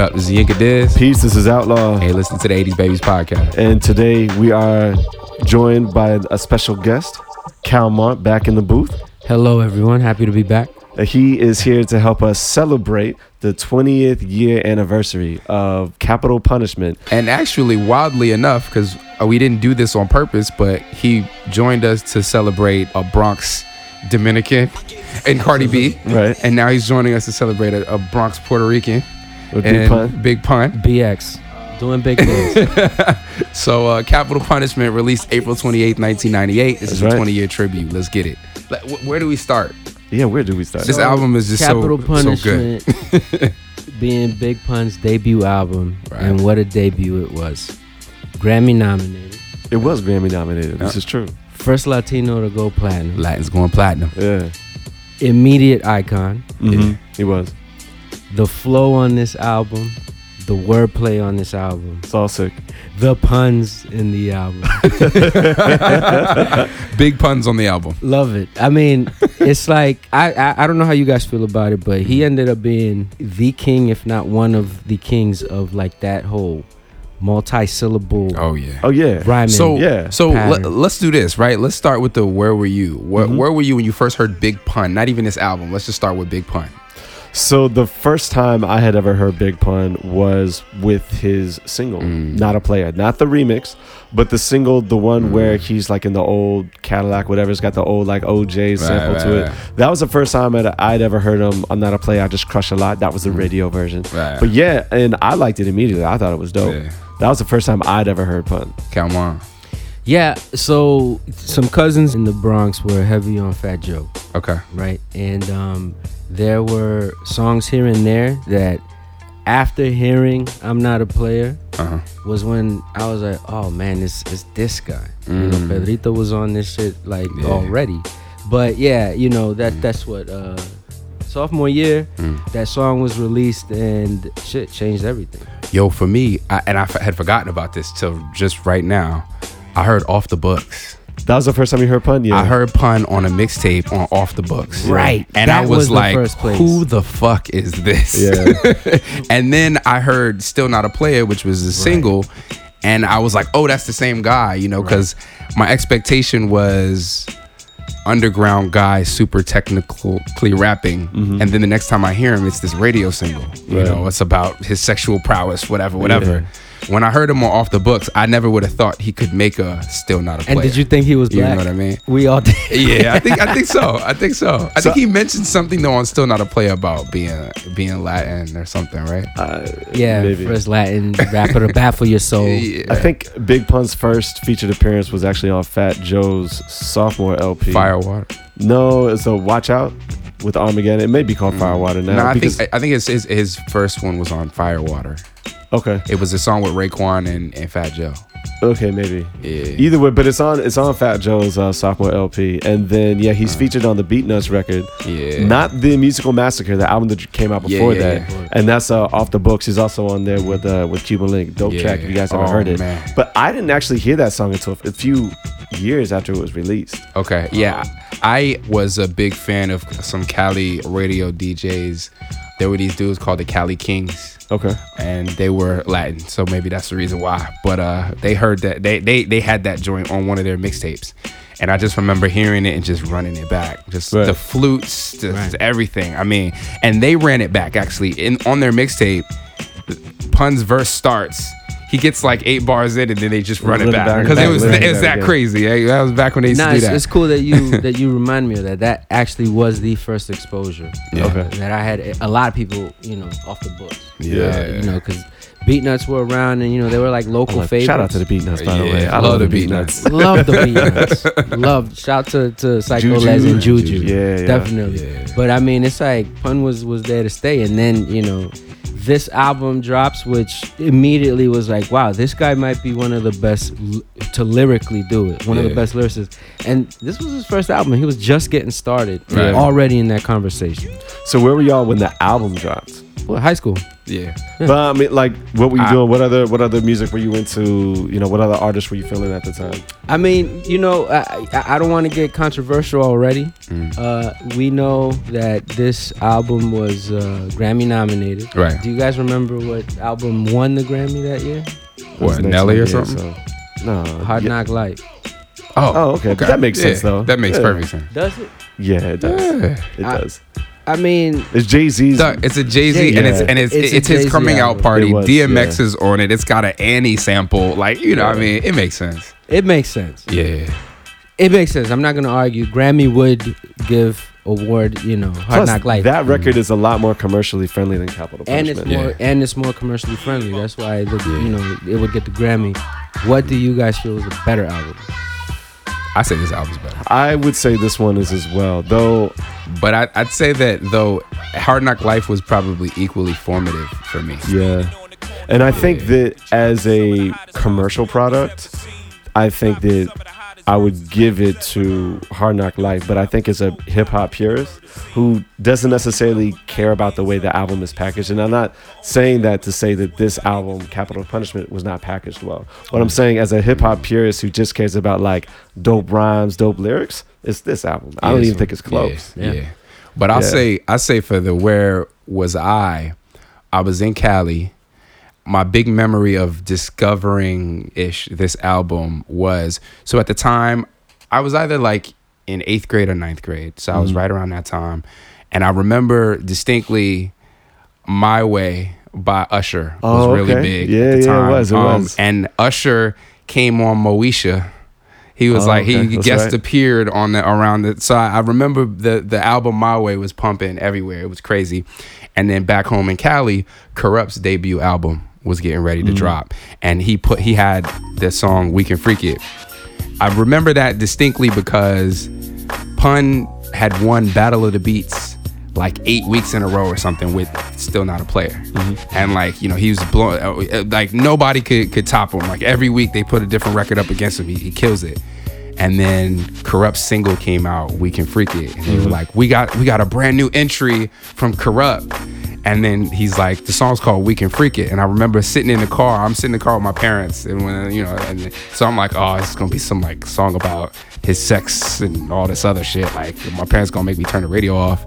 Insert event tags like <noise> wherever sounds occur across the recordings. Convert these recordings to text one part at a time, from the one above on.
up? This is Yinka Diz. Peace, this is Outlaw. Hey, listen to the 80s Babies podcast. And today we are joined by a special guest, Cal Mont, back in the booth. Hello, everyone. Happy to be back. Uh, He is here to help us celebrate the 20th year anniversary of Capital Punishment. And actually, wildly enough, because we didn't do this on purpose, but he joined us to celebrate a Bronx Dominican and Cardi B. Right. And now he's joining us to celebrate a, a Bronx Puerto Rican. With Big and Pun. Big Pun. BX. Doing big things. <laughs> So, uh, Capital Punishment released April 28th, 1998. This is a right. 20 year tribute. Let's get it. Let- wh- Where do we start? Yeah, where do we start? This album is just Capital so, so good. Punishment <laughs> being Big Pun's debut album. Right. And what a debut it was. Grammy nominated. It was Grammy nominated. This is true. First Latino to go platinum. Latin's going platinum. Yeah. Immediate icon. hmm He was. The flow on this album. The wordplay on this album. It's all sick. The puns in the album. <laughs> <laughs> Big puns on the album. Love it. I mean, it's like I, I I don't know how you guys feel about it, but he ended up being the king, if not one of the kings of like that whole multi-syllable Oh, yeah. Oh, yeah. rhyming. So Yeah. So pattern. let, us do this, right? Let's start with the where were you? Where, Mhm. where were you when you first heard Big Pun? Not even this album. Let's just start with Big Pun. So the first time I had ever heard Big Pun was with his single, Mm. Not a Player. Not the remix, but the single, the one Mm. where he's like in the old Cadillac, whatever. It's got the old like OJ sample right, to it. right. That was the first time I'd, I'd ever heard him. I'm Not a Player. I just crush a lot. That was the radio version. Mm. Right. But yeah, and I liked it immediately. I thought it was dope. Yeah. That was the first time I'd ever heard Pun. Come on. Yeah, so some cousins in the Bronx were heavy on Fat Joe, Okay. right? And um, there were songs here and there that after hearing "I'm Not a Player" Uh-huh. was when I was like, oh man, it's, it's this guy. You know, Mm. Pedrito was on this shit like Yeah. already. But yeah, you know, that that's what uh sophomore year, Mm. that song was released and shit changed everything. Yo, for me, I, and I f- had forgotten about this till just right now. I heard Off the Books. That was the first time you heard Pun? Yeah. I heard Pun on a mixtape on Off the Books. Right. And I That was, was the like, first place. who the fuck is this? Yeah. <laughs> and then I heard Still Not a Player, which was a single. And I was like, oh, that's the same guy, you know, because my expectation was underground guy super technically rapping mm-hmm. and then the next time i hear him it's this radio single you Right. know it's about his sexual prowess whatever whatever when i heard him on off the books i never would have thought he could make a still not a player And did you think he was black? You know what I mean? We all did. <laughs> yeah, I think I think so. <laughs> I think so. I So- think he mentioned something though on Still Not a Player about being being Latin or something, right? Uh, Yeah, maybe. first Latin rapper to <laughs> baffle your soul. Yeah. I think Big Pun's first featured appearance was actually on Fat Joe's sophomore LP. Firewater. No, it's a Watch Out with Armageddon. It may be called Firewater now. No, I think I think his, his his first one was on Firewater. Okay, It was a song with Raekwon and, and Fat Joe. okay, maybe. Yeah. Either way, but it's on it's on Fat Joe's uh, sophomore LP, and then yeah, he's featured on the Beatnuts record. Yeah. Not the Musical Massacre, the album that came out before Yeah, that, yeah. and that's uh, off the books. He's also on there with uh, with Cuban Link, dope Yeah. track. If you guys haven't Oh, heard it, man. but I didn't actually hear that song until a few years after it was released. Okay. Yeah. I was a big fan of some Cali radio DJs. There were these dudes called the Cali Kings. Okay, and they were Latin, so maybe that's the reason why. But uh, they heard that they they they had that joint on one of their mixtapes, and I just remember hearing it and just running it back, just Right. the flutes, just Right. everything. I mean, and they ran it back actually in on their mixtape. Pun's verse starts. He gets like eight bars in, and then they just run Run it it back back, because it was it was that crazy. eh? That was back when they used Nah, to do it's, that. it's cool that you <laughs> that you remind me of that. That actually was the first exposure. Yeah. Okay. That I had a lot of people, you know, off the books. Yeah. Uh, you know, because Beatnuts were around, and you know they were like local Like, favorites. shout out to the Beatnuts, by the Yeah, way. I love love the the Beat Beatnuts. Nuts. Love the Beatnuts. <laughs> Love. Shout to to Psycho Les and Juju. Yeah, yeah. definitely. Yeah. But I mean, it's like Pun was was there to stay, and then you know. This album drops, which immediately was like, wow, this guy might be one of the best l- to lyrically do it. One of the best lyricists. And this was his first album. He was just getting started, Right. already in that conversation. So where were y'all when the album dropped? Well, high school. Yeah. But I mean, like, what were you I- doing? What other what other music were you into? You know, what other artists were you feeling at the time? I mean, you know, I, I, I don't want to get controversial already. Mm. Uh, we know that this album was uh, Grammy nominated. Right. Do you guys remember what album won the Grammy that year? What, It Nelly or 1998, something? So. No. Hard yeah. Knock Life. Oh, Oh, okay. But that makes sense, though. That makes Yeah. perfect sense. Does it? Yeah, it does. Yeah. It I- does. I mean, It's Jay Z's. It's a Jay Z, Jay- and it's and it's It's it's, his Jay-Z coming out party. Was, DMX yeah. is on it. It's got an Annie sample. Like you know, I mean, it makes sense. it makes sense. Yeah, It makes sense. I'm not gonna argue. Grammy would give award, you know, Hard Plus, Knock Life. that record is a lot more commercially friendly than Capital Punishment. and it's Punishment. more and it's more commercially friendly. That's why the, you know it would get the Grammy. What do you guys feel is a better album? I say this album's better, I would say this one is as well, though. but I, I'd say that though, Hard Knock Life was probably equally formative for me. Yeah, and I think that as a commercial product, I think that I would give it to Hard Knock Life. But I think as a hip hop purist who doesn't necessarily care about the way the album is packaged, and I'm not saying that to say that this album, Capital Punishment, was not packaged well. What I'm saying as a hip hop purist who just cares about like dope rhymes, dope lyrics, it's this album. I don't Yeah, even so- think it's close. Yeah, Yeah. yeah. But I'll say I say for the where was I? I was in Cali. My big memory of discovering ish this album was so at the time I was either like in eighth grade or ninth grade. So I Mm-hmm. was right around that time. And I remember distinctly My Way by Usher was Oh, really okay. big. Yeah, at the yeah, it time. Um, was, it was. And Usher came on Moesha. He was Oh, like okay. he That's guest right. appeared on the around the so I, I remember the the album My Way was pumping everywhere. It was crazy. And then back home in Cali, Kurupt's debut album was getting ready to Mm. drop. And he put he had this song We Can Freak It. I remember that distinctly because Pun had won Battle of the Beats like eight weeks in a row or something with still not a player, and like you know he was blowing uh, like nobody could could top him. Like every week they put a different record up against him, he, he kills it. And then Kurupt single came out, We Can Freak It, and they were like, we got we got a brand new entry from Kurupt. And then he's like, the song's called "We Can Freak It," and I remember sitting in the car. I'm sitting in the car with my parents, and when you know, and so I'm like, oh, it's gonna be some like song about his sex and all this other shit. Like my parents gonna make me turn the radio off.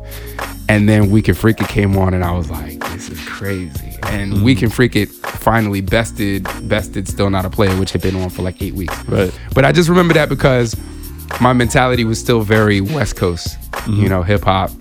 And then "We Can Freak It" came on, and I was like, this is crazy. And "We Can Freak It" finally bested bested "Still Not a Player," which had been on for like eight weeks. Right. But I just remember that because my mentality was still very West Coast, Mm-hmm. you know, hip hop.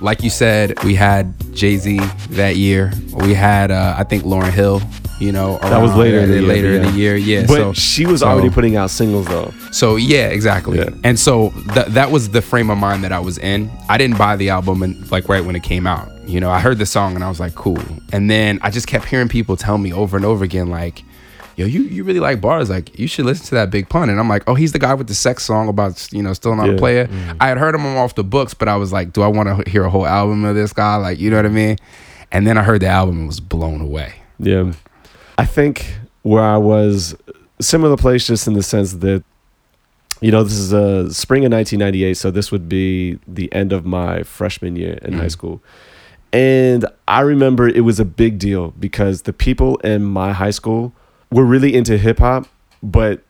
Like you said, we had Jay Z that year. We had, uh, I think, Lauryn Hill. You know, That was later in the year, later in the year. Yeah. But so she was so- already putting out singles though. so yeah, exactly. Yeah. And so th- that was the frame of mind that I was in. I didn't buy the album and like right when it came out. You know, I heard the song and I was like, cool. And then I just kept hearing people tell me over and over again, like, yo, you you really like bars? Like, you should listen to that Big Pun. And I'm like, oh, he's the guy with the sex song about you know still not Yeah. a player. I had heard him off the books, but I was like, do I want to hear a whole album of this guy? Like, you know what I mean? And then I heard the album and was blown away. Yeah. I think where I was similar place just in the sense that you know this is a spring of 1998 so this would be the end of my freshman year in high Mhm. school and I remember it was a big deal because the people in my high school were really into hip hop but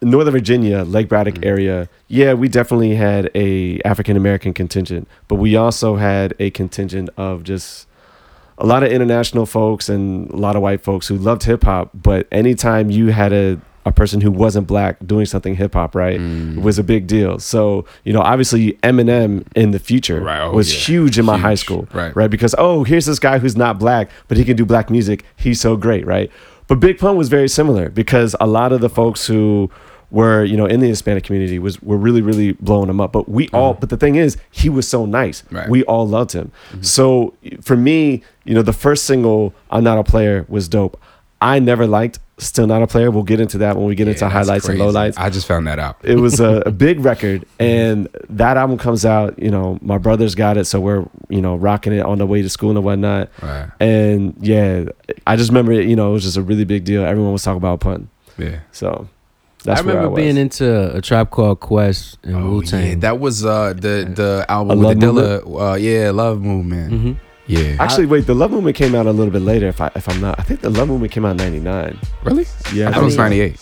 Northern Virginia, Lake Braddock Mhm. area, yeah, we definitely had a African American contingent, but we also had a contingent of just a lot of international folks and a lot of white folks who loved hip hop. But anytime you had a a person who wasn't black doing something hip hop, right, Mm. was a big deal. So you know, obviously Eminem in the future Right, oh, was yeah. huge in my high school, right. right? Because oh, here's this guy who's not black, but he can do black music. He's so great, right? But Big Pun was very similar because a lot of the folks who were you know in the Hispanic community was were really really blowing him up. But we all, uh-huh. but the thing is, he was so nice. Right. We all loved him. Mm-hmm. So for me, you know, the first single "I'm Not a Player" was dope. I never liked "Still Not a Player." We'll get into that when we get Yeah, into that's highlights and lowlights I just found that out. it was a, <laughs> a big record and that album comes out you know my brothers got it so we're you know rocking it on the way to school and whatnot Right. and yeah i just remember it you know it was just a really big deal everyone was talking about pun Yeah. so that's I remember I being into a Tribe Called Quest and Oh, Wu Tang. yeah, that was uh the the album Love with the Dilla. Uh, yeah, Love Movement. hmm Yeah. Actually, wait, the Love Movement came out a little bit later. If I if I'm not, I think the Love Movement came out in '99. really? Yeah, I thought it was 98.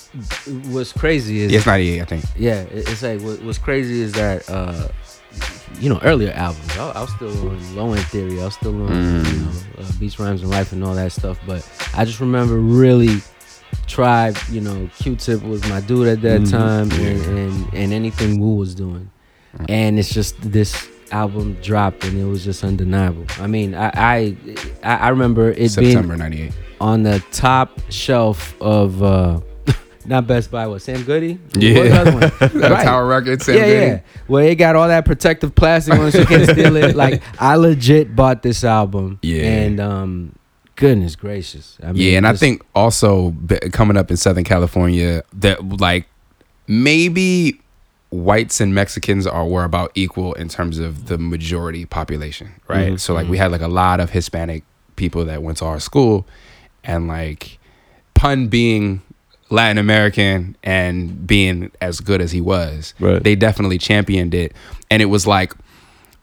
What's crazy is Yeah, it's 98, I think. yeah, it's like what, what's crazy is that uh, you know earlier albums. I, I was still on Low End Theory. I was still on Mm. you know uh, Beats, Rhymes, and Life and all that stuff. But I just remember really Tribe. You know, Q-Tip was my dude at that Mhm. time, and, and and anything Wu was doing, and it's just this album dropped and it was just undeniable. I mean, I I, I remember it being September 98. on the top shelf of uh <laughs> not Best Buy, what Sam Goody? Yeah. What was the other one? <laughs> Right. Tower Records, Sam yeah, Goody. yeah. Well, it got all that protective plastic on it, so you can't steal it. <laughs> Like I legit bought this album. Yeah. And um, goodness gracious. I mean, yeah, and I think also coming up in Southern California, that like maybe whites and Mexicans are were about equal in terms of the majority population, right? Mhm. So like we had like a lot of Hispanic people that went to our school, and like pun being Latin American and being as good as he was, Right. they definitely championed it, and it was like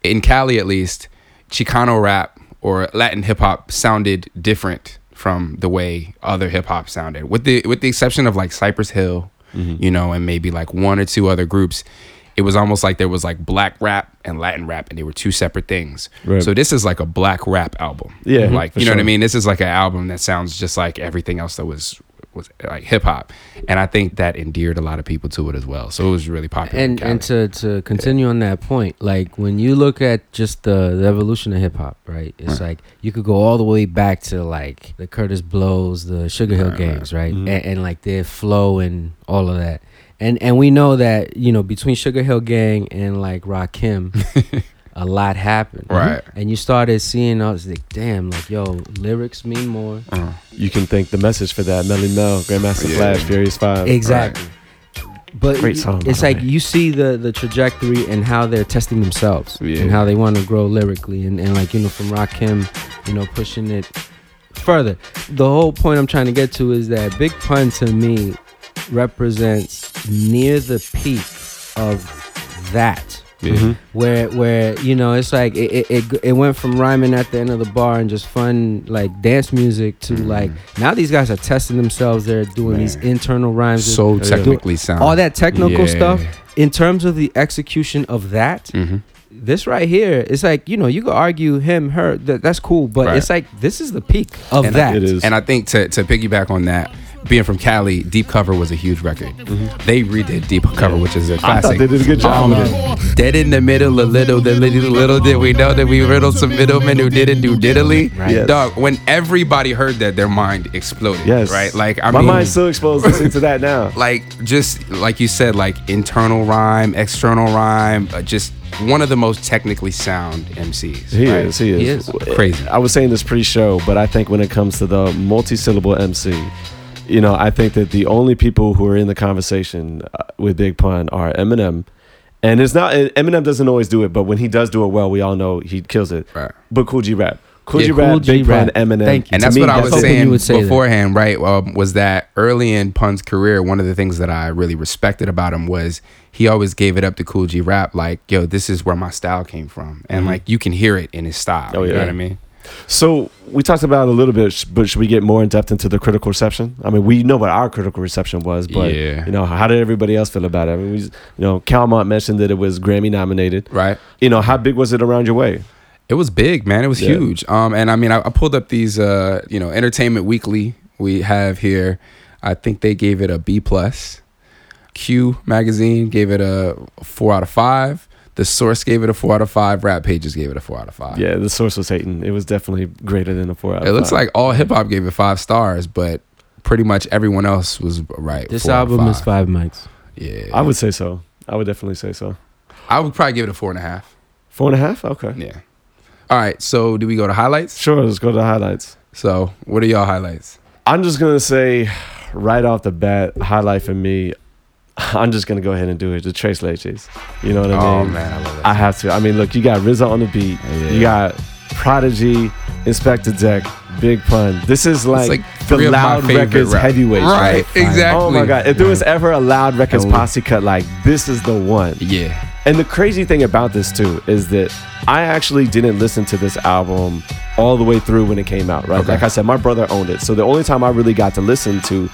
in Cali at least, Chicano rap or Latin hip hop sounded different from the way other hip hop sounded, with the with the exception of like Cypress Hill, Mm-hmm. you know, and maybe like one or two other groups. It was almost like there was like black rap and Latin rap, and they were two separate things. Right. So this is like a black rap album. Yeah, like you know what I mean. This is like an album that sounds just like everything else that was was like hip hop, and I think that endeared a lot of people to it as well. So it was really popular. and and to to continue on that point, like when you look at just the, the evolution of hip hop, right? It's like you could go all the way back to like the Kurtis Blows, the Sugar Hill Right, right. gangs, right? Mhm. And, and like their flow and all of that. And and we know that you know between Sugar Hill Gang and like Rakim, <laughs> a lot happened, Right. And you started seeing, I was like, damn, like yo, lyrics mean more. Uh, You can thank the message for that. Melle Mel, Grandmaster Yeah. Flash, Furious Five. Exactly. But Great song, it's like way. you see the the trajectory and how they're testing themselves Yeah. and how they want to grow lyrically and, and like you know from Rakim, you know pushing it further. The whole point I'm trying to get to is that Big Pun to me represents near the peak of that Mhm. where where you know it's like it, it, it, it went from rhyming at the end of the bar and just fun like dance music to like now these guys are testing themselves they're doing these Mm. Internal rhymes so They're doing- technically sound. all that technical Yeah. stuff in terms of the execution of that Mhm. this right here it's like you know you could argue him her that, that's cool but Right. it's like this is the peak of And that It is. And I think to, to piggyback on that, being from Cali, Deep Cover was a huge record. They redid Deep Cover, which is a Mm-hmm. I classic. thought they did a good job. Um, Dead in the middle, a little, the little, little did we know that we riddled some middlemen who didn't do diddly. Right. Yes. Dog, when everybody heard that, their mind exploded. yes. Right? Like, I My mean, mind's still exposed listening to that now. <laughs> like just like you said, like internal rhyme, external rhyme, uh, just one of the most technically sound MCs. He right? is. He is. He is. Crazy. I was saying this pre-show, but I think when it comes to the multi-syllable MC, you know, I think that the only people who are in the conversation uh, with Big Pun are Eminem, and it's not Eminem doesn't always do it, but when he does do it well, we all know he kills it. Right. But Kool G Rap, Cool Yeah, G Rap, G Big Pun, Eminem, Thank you. And that's me, what I was saying you would say that. beforehand, right? Um, was that early in Pun's career, one of the things that I really respected about him was he always gave it up to Kool G Rap, like, yo, this is where my style came from. And Mhm. like you can hear it in his style. Oh, You know yeah. what I mean? So we talked about it a little bit, but should we get more in depth into the critical reception? I mean, we know what our critical reception was, but Yeah. you know, how did everybody else feel about it? I mean, we, you know, Calmont mentioned that it was Grammy nominated. Right. You know, how big was it around your way? It was big, man. It was Yeah. huge. Um, and I mean, I, I pulled up these, uh, you know, Entertainment Weekly we have here. I think they gave it a B plus. Q magazine gave it a four out of five. The Source gave it a four out of five. Rap Pages gave it a four out of five. Yeah, the source was hating. It was definitely greater than a four out. It of looks five. like all hip hop gave it five stars, but pretty much everyone else was right. this four out of album is five mics Yeah, I would say so. I would definitely say so. I would probably give it a four and a half. Four and a half. Okay. Yeah. All right. So do we go to highlights? Sure. Let's go to the highlights. So what are y'all highlights? I'm just gonna say, right off the bat, highlight for me. <laughs> I'm just gonna go ahead and do it. The Tres Leches. You know what I oh, mean? Oh man, I love that. I have to. I mean, look, you got RZA on the beat. Yeah. You got Prodigy, Inspectah Deck, Big Pun. This is like, like the three of my Loud Records rap- heavyweights, Right, right? exactly. Oh my god! If there was ever a Loud Records we- posse cut, like this is the one. Yeah. And the crazy thing about this too is that I actually didn't listen to this album all the way through when it came out, right? Okay. Like I said, my brother owned it. So the only time I really got to listen to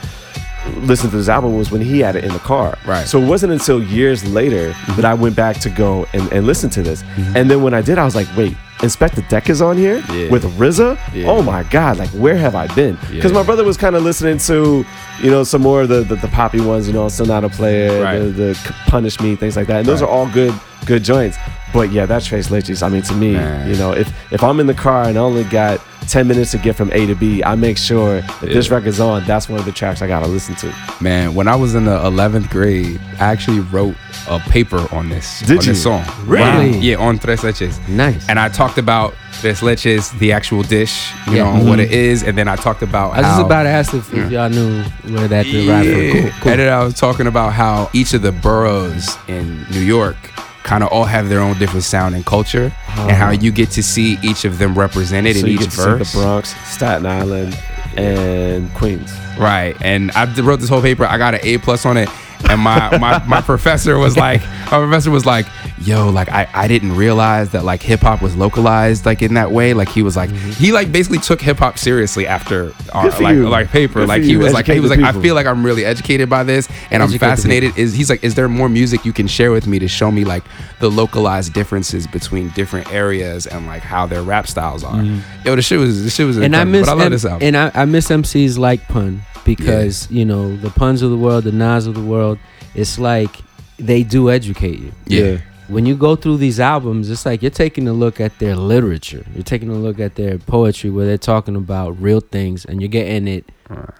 listen to this album was when he had it in the car. Right. So it wasn't until years later mm-hmm. that I went back to go and, and listen to this. Mm-hmm. And then when I did, I was like, wait, Inspectah Deck is on here Yeah. with RZA? Yeah. Oh my God, like where have I been? Because Yeah. my brother was kind of listening to, you know, some more of the, the, the poppy ones, you know, Still Not a Player, Right. the, the Punish Me, things like that. And those Right. are all good good joints. But yeah, that Tres Leches, I mean, to me, Man. you know, if, if I'm in the car and I only got 10 minutes to get from A to B, I make sure that this Yeah. record's on, that's one of the tracks I gotta listen to. Man, when I was in the 11th grade, I actually wrote a paper on this, Did on you? this song. Really? Yeah, on Tres Leches. Nice. And I talked about Tres Leches, the actual dish, you Yeah. know, and what it mm-hmm. is. And then I talked about I was how, just about to ask if, if y'all knew where that did right from. Cool, cool. And then I was talking about how each of the boroughs in New York kind of all have their own different sound and culture, and how uh-huh. you get to see each of them represented so in you each get to see verse. the Bronx, Staten Island, and Queens. Right. And I wrote this whole paper. I got an A plus on it. And my, my, my <laughs> professor was like, my professor was like, yo, like I, I didn't realize that like hip hop was localized like in that way. Like he was like, mm-hmm. he like basically took hip hop seriously after uh, our like you. like paper. Good like he was like he was the like I feel like I'm really educated by this and I'm fascinated. Is he's like, is there more music you can share with me to show me like the localized differences between different areas and like how their rap styles are? Mm-hmm. Yo, the shit was the shit was and I miss but I love M- this album. and I, I miss MCs like Pun because you know the puns of the world, the Nas of the world. It's like they do educate you. yeah. When you go through these albums, it's like you're taking a look at their literature. You're taking a look at their poetry where they're talking about real things and you're getting it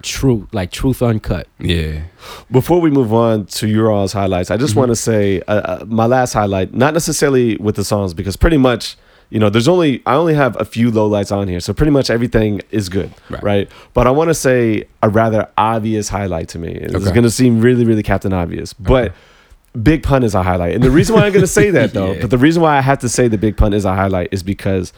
true, like truth uncut. Yeah. Before we move on to your all's highlights, I just Mm-hmm. want to say uh, uh, my last highlight, not necessarily with the songs, because pretty much, you know, there's only I only have a few lowlights on here, so pretty much everything is good, Right. right? But I want to say a rather obvious highlight to me. It's going to seem really, really Captain Obvious, but. Big pun is a highlight, and the reason why I'm going to say <laughs> that though, Yeah. but the reason why I have to say the big pun is a highlight is because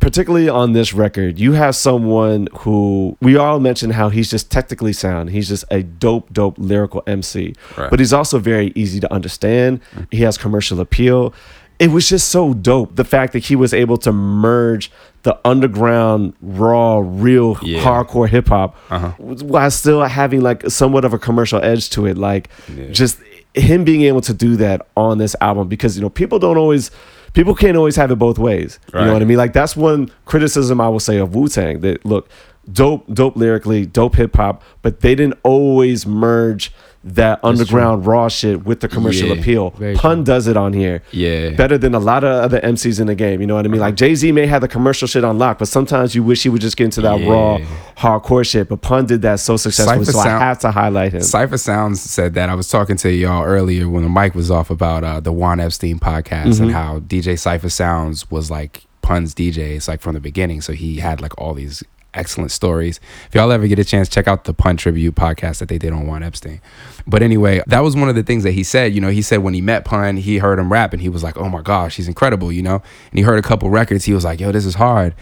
particularly on this record, you have someone who we all mentioned how he's just technically sound. He's just a dope, dope lyrical MC, Right. but he's also very easy to understand. He has commercial appeal. It was just so dope the fact that he was able to merge the underground, raw, real, Yeah. hardcore hip hop Uh-huh. while still having like somewhat of a commercial edge to it. Like Yeah. just him being able to do that on this album because you know people don't always people can't always have it both ways. You know what I mean? Like that's one criticism I will say of Wu Tang that look dope, dope lyrically, dope hip hop, but they didn't always merge that underground raw shit with the commercial Yeah. appeal. Pun does it on here. Yeah. Better than a lot of other MCs in the game. You know what I mean? Like Jay Z may have the commercial shit on lock, but sometimes you wish he would just get into that raw, hardcore shit. But Pun did that so successfully, Cypher so I have to highlight him. Cipha Sounds said that. I was talking to y'all earlier when the mic was off about uh, the Juan Epstein podcast Mm-hmm. and how DJ Cipha Sounds was like Pun's DJ. It's like from the beginning. So he had like all these excellent stories. If y'all ever get a chance, check out the Pun Tribute podcast that they did on Juan Epstein. But anyway, that was one of the things that he said. You know, he said when he met Pun, he heard him rap and he was like, oh my gosh, he's incredible, you know? And he heard a couple records. He was like, yo, this is hard.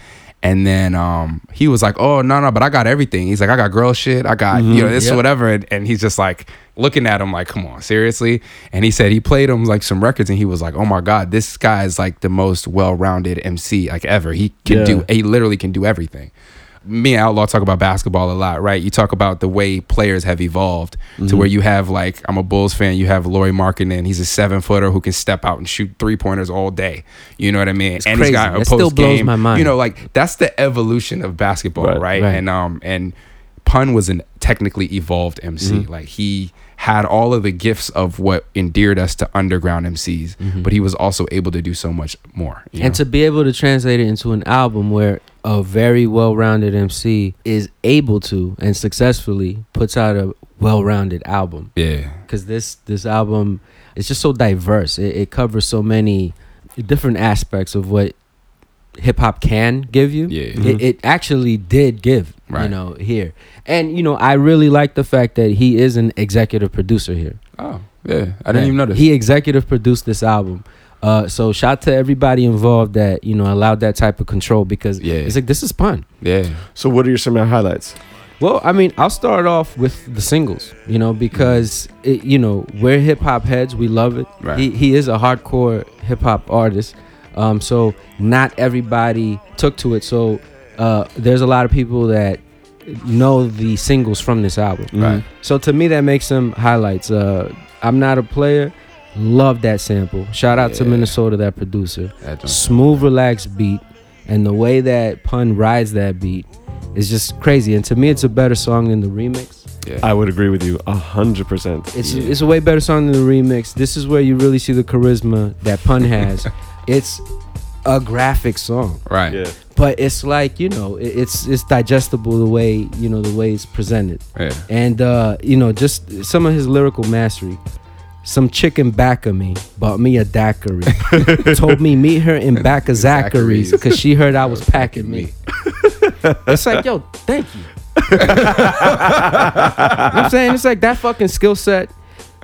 And then um, he was like, "Oh no, no, but I got everything." He's like, "I got girl shit, I got you know this Yep. whatever." And, and he's just like looking at him like, "Come on, seriously?" And he said he played him like some records, and he was like, "Oh my god, this guy is like the most well-rounded MC like ever. He can Yeah. do, he literally can do everything." Me and Outlaw talk about basketball a lot, right? You talk about the way players have evolved Mm-hmm. to where you have like I'm a Bulls fan. You have Lauri Markkanen. He's a seven footer who can step out and shoot three pointers all day. You know what I mean? It's and crazy. he's got a That still post blows game. my mind. You know, like that's the evolution of basketball, Right, right? right. And um and Pun was an technically evolved MC. Mm-hmm. Like he had all of the gifts of what endeared us to underground MCs, but he was also able to do so much more. Mm-hmm. and know? to be able to translate it into an album where a very well-rounded MC is able to and successfully puts out a well-rounded album yeah, because this this album is just so diverse. It, it covers so many different aspects of what hip hop can give you. Yeah. It, mm-hmm. it actually did give. right. You know here, and you know I really like the fact that he is an executive producer here. oh yeah, I didn't Yeah. even notice. He executive produced this album. Uh, so shout to everybody involved that you know allowed that type of control because Yeah. it's like this is fun. yeah, So, what are your some highlights? Well, I mean, I'll start off with the singles, you know, because it, you know we're hip hop heads. We love it. Right. He, he is a hardcore hip hop artist, um, so not everybody took to it. So uh, there's a lot of people that know the singles from this album. Right. So to me, that makes them highlights. Uh, I'm not a player. Love that sample. Shout out to Minnesota, that producer. That joint- Smooth, relaxed beat, and the way that pun rides that beat is just crazy. And to me, it's a better song than the remix. yeah. I would agree with you a hundred percent. It's Yeah. it's a way better song than the remix. This is where you really see the charisma that pun <laughs> has. it's a graphic song, right. Yeah. but it's like you know, it's it's digestible the way you know the way it's presented. Yeah. and uh, you know, just some of his lyrical mastery. Some chicken back of me bought me a daiquiri. <laughs> Told me meet her in <laughs> back of Zachary's because she heard I was packing me. <laughs> It's like, yo, thank you. I'm saying it's like that fucking skill set.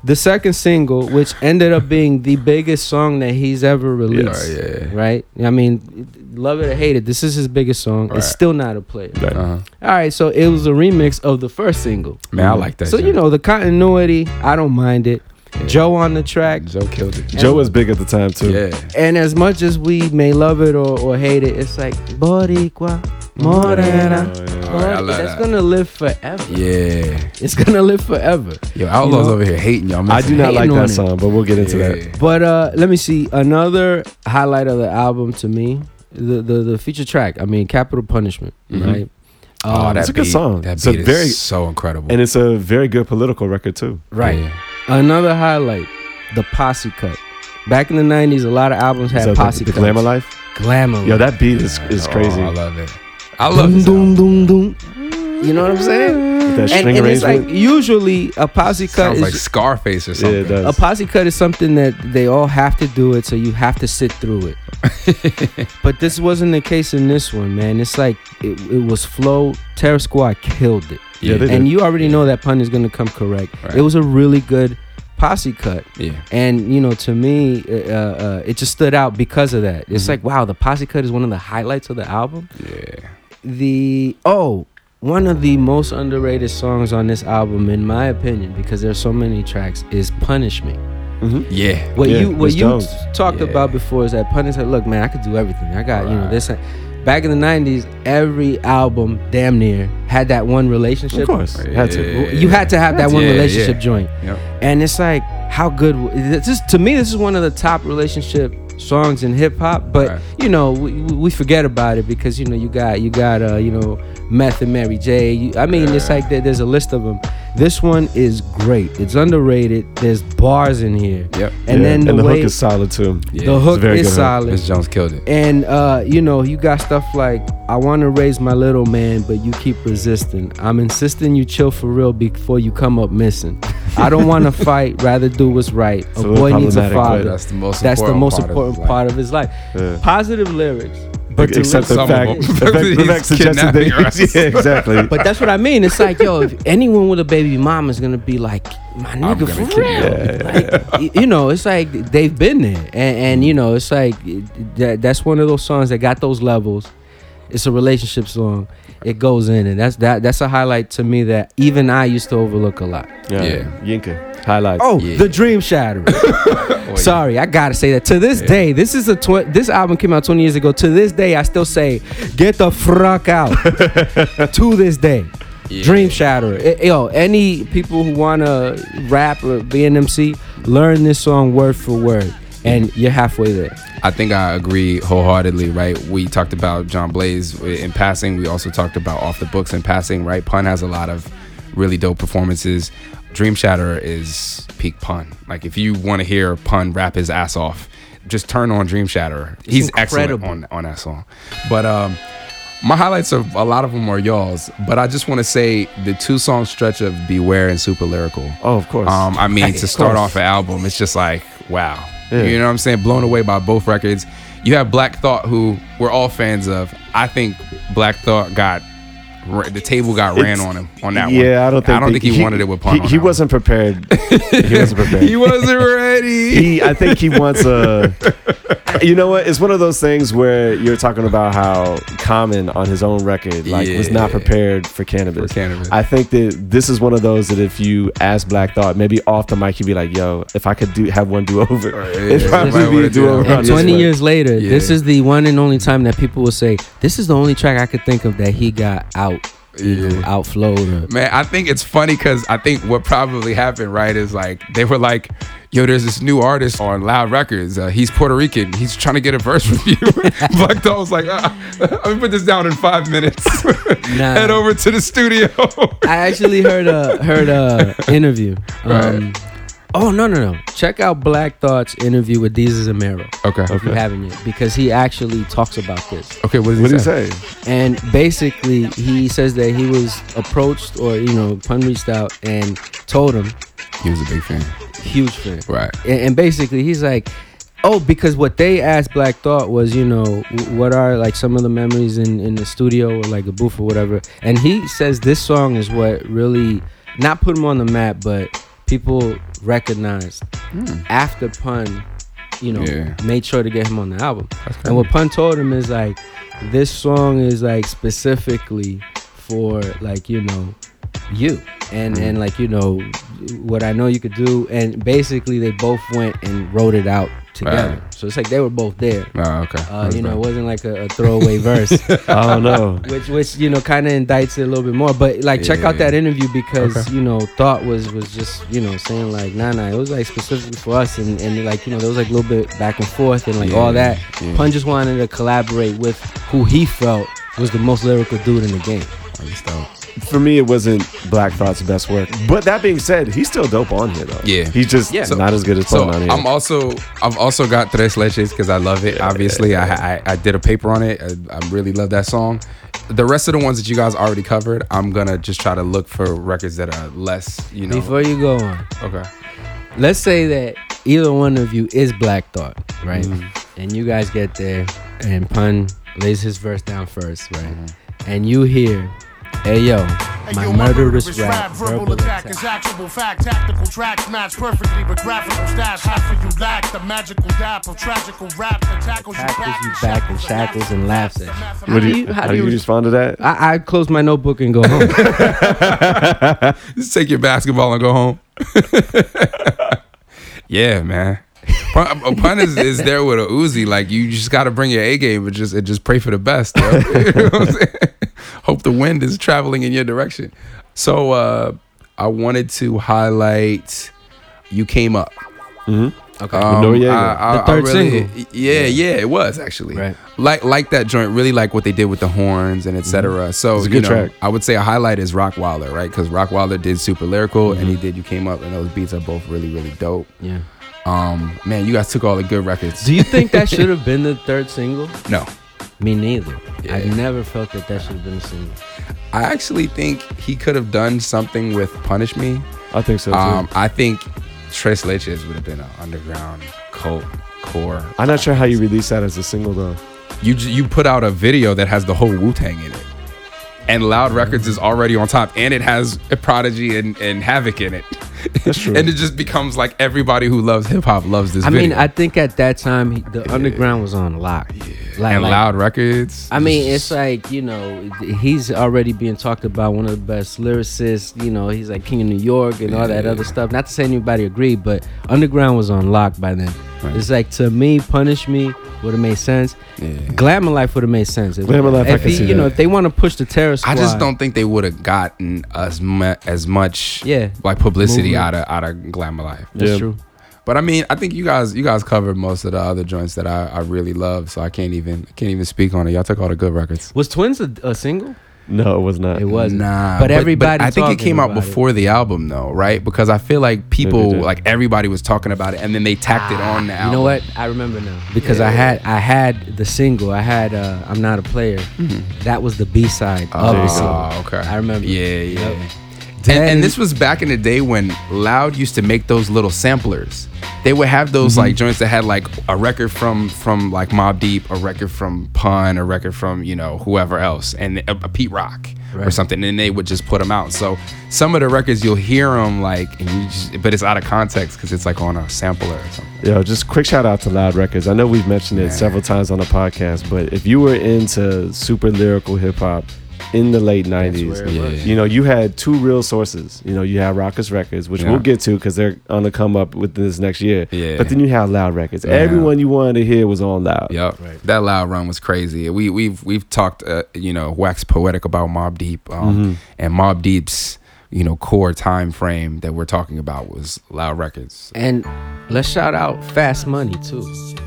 The second single, which ended up being the biggest song that he's ever released, yeah. right? I mean, love it or hate it, this is his biggest song. Right. It's still not a player. Right. Uh-huh. All right, so it was a remix of the first single. Man, I like that. So you know the continuity, I don't mind it. Yeah. Joe on the track, Joe killed it. Joe was big at the time too. Yeah. and as much as we may love it or, or hate it, it's like Boricua, Morena. Oh, yeah. All right, I That's that. gonna live forever. Yeah. It's gonna live forever. Yo, Outlaws You know? over here hating y'all. I do not like on that it. song, but we'll get into that. But uh, let me see another highlight of the album to me, the the, the feature track. I mean, Capital Punishment, Mhm. right? Oh, Um, that It's a good song. That It's a is very- so incredible. And it's a very good political record too. right. Yeah. Another highlight, the posse cut. Back in the '90s, a lot of albums had So the, posse the cuts. Glamour Life. Glamour. Yo, that beat is is Oh, crazy. I love it. I love Doom, this doom, doom, doom. You know what I'm saying? With that And, string and it's like usually a posse cut Sounds is like Scarface or yeah, something. it does. a posse cut is something that they all have to do it, so you have to sit through it. <laughs> but this wasn't the case in this one, man. It's like it, it was flow. Terror Squad killed it, Yeah, they and you already know that pun is gonna come correct. Right. It was a really good posse cut, Yeah. and you know, to me, uh, uh, it just stood out because of that. It's Mhm. like, wow, the posse cut is one of the highlights of the album. Yeah. The oh. One of the most underrated songs on this album, in my opinion, because there's so many tracks, is "Punish Me." Mhm. Yeah. What Yeah, you what Miss you Jones. talked Yeah. about before is that Pun said, "Look, man, I could do everything. I got you know this." Back in the '90s, every album, damn near, had that one relationship. Of course, had to. Yeah. You had to have that one Yeah, relationship yeah. joint, Yep. and it's like how good. This is, to me, this is one of the top relationship songs in hip hop. But Right. you know, we, we forget about it because you know you got you got uh you know Meth and Mary J. You, I mean, it's like there, there's a list of them. This one is great. It's underrated. There's bars in here. Yep. And Yeah, then the, and the way hook is solid too. Yeah. the hook is hook. solid. Miss Jones killed it. And uh, you know, you got stuff like I want to raise my little man, but you keep resisting. I'm insisting you chill for real before you come up missing. I don't want to <laughs> fight, rather do what's right. It's a boy needs a father. That's the most That's the important most part of important his part of his life. Yeah. Positive lyrics, but to Except the fact, them. the fact, the <laughs> fact suggested that, <laughs> yeah, exactly. But that's what I mean. It's like, yo, if anyone with a baby mama is gonna be like, my nigga, for real. you. Yeah. Like, you know, it's like they've been there, and, and you know, it's like that. That's one of those songs that got those levels. It's a relationship song. It goes in, and that's that. That's a highlight to me that even I used to overlook a lot. yeah. Yeah. Yinka. Highlights. Oh, Yeah. the Dream Shatterer. <laughs> Oh, yeah. Sorry, I gotta say that. To this Yeah. day, this is a tw- this album came out 20 years ago. To this day, I still say, "Get the fuck out." <laughs> to this day, Yeah. Dream Shatterer. Eh, Yo, any people who wanna rap or be an MC, learn this song word for word, and you're halfway there. I think I agree wholeheartedly, right? We talked about John Blaze in passing. We also talked about Off the Books in passing, right? Pun has a lot of really dope performances. Dream Shatter is peak Pun. Like, if you want to hear Pun rap his ass off, just turn on Dream Shatter. He's excellent incredible. on, on that song. But um, my highlights of a lot of them are y'all's. But I just want to say the two song stretch of Beware and Super Lyrical. Oh, of course. Um, I mean, <laughs> to start off an album, it's just like, wow. Yeah. You know what I'm saying? Blown away by both records. You have Black Thought, who we're all fans of. I think Black Thought got the table got ran It's- on him on that one. yeah, I don't think I don't they- think he, wanted it with pun. He, on he that wasn't prepared. he wasn't <laughs> prepared. He wasn't ready. he I think he wants a you know what it's one of those things where you're talking about how Common on his own record like was not prepared for Canibus. For Canibus. I think that this is one of those that if you ask Black Thought maybe off the mic he'd be like yo if I could do have one do over Right, it'd <laughs> yeah, probably might be a do do over And 20 one. years later, this is the one and only time that people will say, "This is the only track I could think of that he got out, you know, Yeah. outflowed." Man, I think it's funny because I think what probably happened, right, is like they were like, "Yo, there's this new artist on Loud Records. Uh, he's Puerto Rican. He's trying to get a verse from you." <laughs> Black Dog was like, ah, "Let me put this down in five minutes. <laughs> Nah. Head over to the studio." I actually heard a heard a <laughs> interview. Um, Right. Oh no no no! Check out Black Thought's interview with Desus and Mero okay. if you haven't yet, because he actually talks about this. Okay. What what did did he he say? say And basically, he says that he was approached or you know, pun reached out and told him, He was a big fan. huge fan. Right. and, and basically he's like oh because what they asked black thought was you know what are like some of the memories in, in the studio or like a booth or whatever and he says this song is what really not put him on the map but people recognized hmm. after pun you know Yeah. made sure to get him on the album. And what pun told him is like this song is like specifically for like you know you and and like you know what I know you could do and basically they both went and wrote it out together. Right. so it's like they were both there. Oh, okay. uh, you know it wasn't like a, a throwaway <laughs> verse. I don't know. Which which you know kind of indicts it a little bit more but like check out that interview because Okay. you know thought was was just you know saying like nah nah it was like specifically for us and and like you know there was like a little bit back and forth and like all that. yeah. pun just wanted to collaborate with who he felt was the most lyrical dude in the game That's dope. for me it wasn't Black Thought's best work but that being said he's still dope on here though Yeah. he's just Yeah. not as good as So Pun on here I'm also I've also got Tres Leches because I love it. Obviously, I, I I did a paper on it. I, I really love that song. The rest of the ones that you guys already covered, I'm gonna just try to look for records that are less, you know. before you go on okay. let's say that either one of you is black thought right Mm-hmm. and you guys get there and pun lays his verse down first right Mm-hmm. and you hear hey yo Hey, my yo, murderous rap verbal verbal attack attack is actual fact. Tactical tracks match perfectly with graphical stats. Half of you lack the magical dap of tragical rap that tackles you tackles back, you back in shackles and laughs at you. what do you, how, do you respond to that I, I close my notebook and go home. <laughs> Just take your basketball and go home. <laughs> yeah, man. Pun, a pun is, is there with a Uzi. Like you just got to bring your A game, but just and just pray for the best. yo. <laughs> You know what I'm saying? Hope the wind is traveling in your direction. So uh, I wanted to highlight. You came up. okay. Um, Noreaga. I- I- The third I really- single. Yeah, yeah, it was actually. Right. Like like that joint, really like what they did with the horns and etc. So It's a you good know, track. I would say a highlight is Rockwilder, right? Because Rockwilder did super lyrical and he Mm-hmm. did You Came Up, and those beats are both really really dope. yeah. Um, man, you guys took all the good records. Do you think that <laughs> should have been the third single? no, Me neither. I Yeah. never felt that that should have been a single. I actually think he could have done something with Punish Me. I think so too Um, I think Tres Leches would have been an underground cult core. I'm not sure how you release that as a single though you you put out a video that has the whole Wu Tang in it, and Loud Records is already on top, and it has a Prodigy and, and Havoc in it. That's true. <laughs> and it just becomes like everybody who loves hip hop loves this. I mean. I think at that time he, the underground was on lock. Like, and like- Loud Records. I mean, it's like you know, he's already being talked about one of the best lyricists. You know, he's like king of New York and all that Yeah. other stuff. Not to say anybody agreed, but underground was on lock by then. Right. It's like to me, punish me would have made sense. Yeah. Glamour life would have made sense. If- Glamour Life, I if can he, see you know, if they want to push the terror squad, I just don't think they would have gotten as mu- as much Yeah. like publicity Movement. out of out of Glamour Life. That's Yeah. true. But I mean, I think you guys you guys covered most of the other joints that I, I really love, so I can't even I can't even speak on it. Y'all took all the good records. Was Twins a, a single? no it was not It was. Nah, But everybody I think it came out about it. before the album, though, right? Because I feel like people, like everybody, was talking about it, and then they tacked it on the album. You know what? I remember now because I had I had the single. I had uh, "I'm Not a Player." That was the B side of there the you single. Oh, okay. I remember. Yeah, yeah. Yep. And, and this was back in the day when Loud used to make those little samplers. They would have those Mm-hmm. like joints that had like a record from from like Mobb Deep, a record from Pun, a record from you know whoever else, and a, a Pete Rock. or something, and they would just put them out. So some of the records you'll hear them like, and you just, but it's out of context because it's like on a sampler or something. Yo, just quick shout out to Loud Records. I know we've mentioned it Yeah. several times on the podcast, but if you were into super lyrical hip hop in the late '90s, where Yeah. you know, you had two real sources. You know, you had Rawkus Records, which Yeah. we'll get to because they're on the come up with this next year. Yeah. But then you had Loud Records. Yeah. Everyone you wanted to hear was on Loud. Yep, that loud run was crazy. We we've we've talked, uh, you know, wax poetic about Mobb Deep, um, and Mobb Deep's you know core time frame that we're talking about was Loud Records. And let's shout out Fast Money too.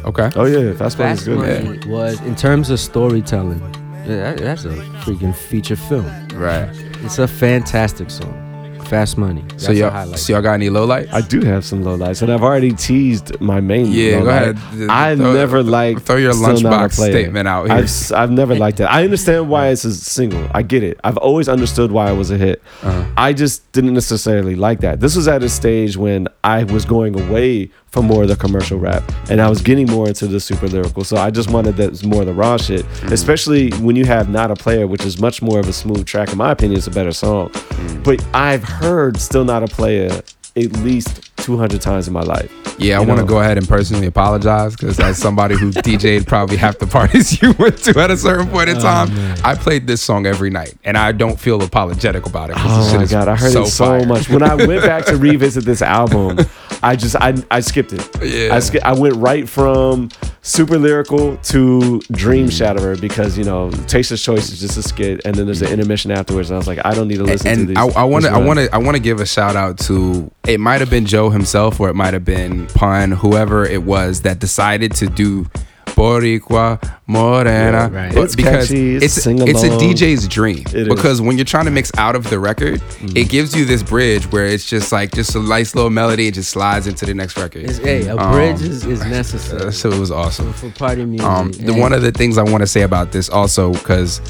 Okay, Oh yeah, Fast Money's Fast good. Money was in terms of storytelling. Yeah, that- that's a freaking feature film. right. It's a fantastic song. Fast Money. That's So y'all, so y'all got any lowlights? I do have some lowlights, and I've already teased my main. Yeah, go lowlight. ahead. I Throw- never liked. throw your Still lunchbox statement out here. I've, s- I've never liked that. I understand why it's a single. I get it. I've always understood why it was a hit. Uh-huh. I just didn't necessarily like that. This was at a stage when I was going away from more of the commercial rap, and I was getting more into the super lyrical. So I just wanted that more of the raw shit, Mm-hmm. especially when you have Not a Player, which is much more of a smooth track. In my opinion, it's a better song. Mm. But I've heard Still Not a Player at least 200 times in my life. Yeah, I want to go ahead and personally apologize because as somebody who <laughs> DJ'd probably half the parties <laughs> you went to at a certain point in time, I played this song every night, and I don't feel apologetic about it. Oh my god, I heard it so fire. much. When I went back to <laughs> revisit this album, I just I I skipped it. Yeah. I sk- I went right from super lyrical to dream mm. shatterer because you know Taster's Choice is just a skit, and then there's an mm. intermission afterwards. And I was like, I don't need to listen to these. I, I want to, this I want to, I want to give a shout out to. It might have been Joe himself, or it might have been Pun, whoever it was that decided to do Boricua Morena, Yeah, right. It's because catchy, it's it's it's a. DJ's dream. It is. because when you're trying to mix out of the record, it gives you this bridge where it's just like just a nice little melody, it just slides into the next record. It's, hey, a Um, bridge is, is necessary so it was awesome. for party music. Um, the, one of the things I want to say about this also, because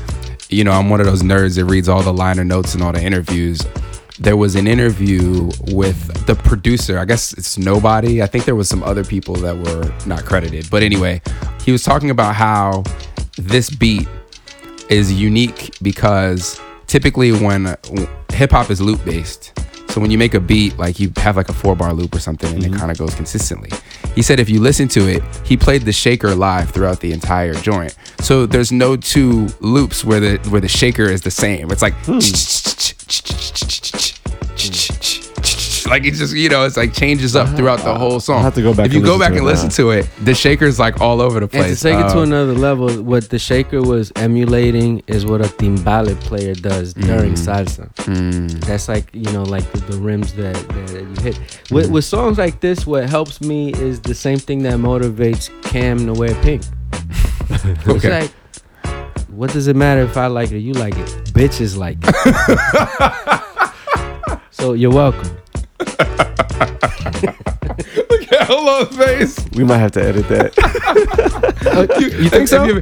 you know I'm one of those nerds that reads all the liner notes and all the interviews. There was an interview with the producer. I guess it's Knobody. I think there was some other people that were not credited. But anyway, he was talking about how this beat is unique because typically when hip hop is loop based, so when you make a beat, like you have like a four bar loop or something, and it mm-hmm. kind of goes consistently. He said if you listen to it, he played the shaker live throughout the entire joint. So there's no two loops where the where the shaker is the same. It's like hmm. <laughs> like it just you know it's like changes up throughout the whole song. I'll have to go back If you and go listen back to and it listen now. to it, the shaker's like all over the place. And place. to take it to another level, what the shaker was emulating is what a timbale player does mm. during salsa. Mm. That's like you know, like the, the rims that, that you hit. With, with songs like this, what helps me is the same thing that motivates Cam to wear pink. <laughs> It's Okay. like, what does it matter if I like it or you like it? Bitches like it. <laughs> so you're welcome. Look at Hello's face. We might have to edit that. <laughs> You, you think so?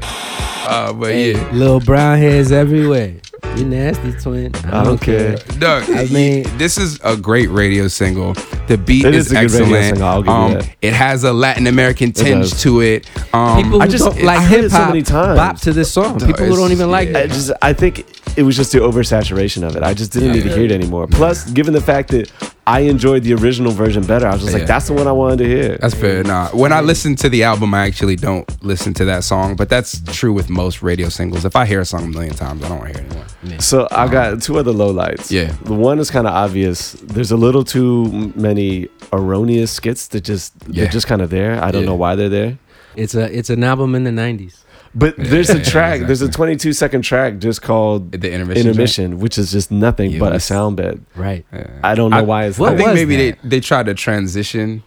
Uh, but Hey, yeah. little brown hairs everywhere. You nasty twin. I don't care. Doug, I mean- this is a great radio single. The beat It is, is a good radio excellent. single, I'll give you um. It has a Latin American tinge does. to it. Um, People who I just- don't like hip hop many times. bop to this song. Duh, People who don't even like yeah. I just I think it was just the oversaturation of it. I just didn't need to hear it anymore. Plus, given the fact that I enjoyed the original version better, I was just Yeah. like, that's the one I wanted to hear. That's fair. Nah, when I listen to the album, I actually don't listen to that song, but that's true with most radio singles. If I hear a song a million times, I don't want to hear it anymore. So I got two other lowlights. Yeah. The one is kind of obvious. There's a little too many erroneous skits that just Yeah. they're just kind of there. I don't Yeah. know why they're there. It's a it's an album in the '90s. But there's a Yeah, track. There's a 22 second track just called The intermission. Intermission, which is just nothing Yeah, but a sound bed. Right. Yeah. I don't know I- why it's What I think was maybe that? they they tried to transition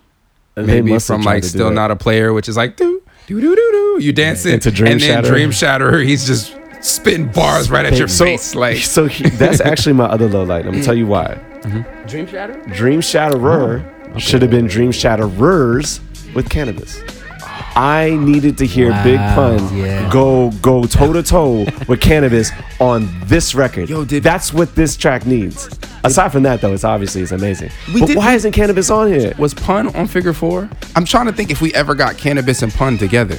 They maybe from like still not a player, which is like do do do do do. You dance it Into Dream and then Shatterer. Dream Shatterer. He's just spitting bars right at your so, face. Like so he, that's actually my other low light. I'm gonna tell you why. Mm-hmm. Dream Shatter. Dream Shatterer Oh, should have been Dream Shatterers with Canibus. I needed to hear Big Pun yeah. go go toe to toe with Canibus on this record. Yo, did- That's what this track needs. Aside from that, though, it's obviously it's amazing. We but did- why isn't Canibus on here? was Pun on Figure Four? I'm trying to think if we ever got Canibus and Pun together.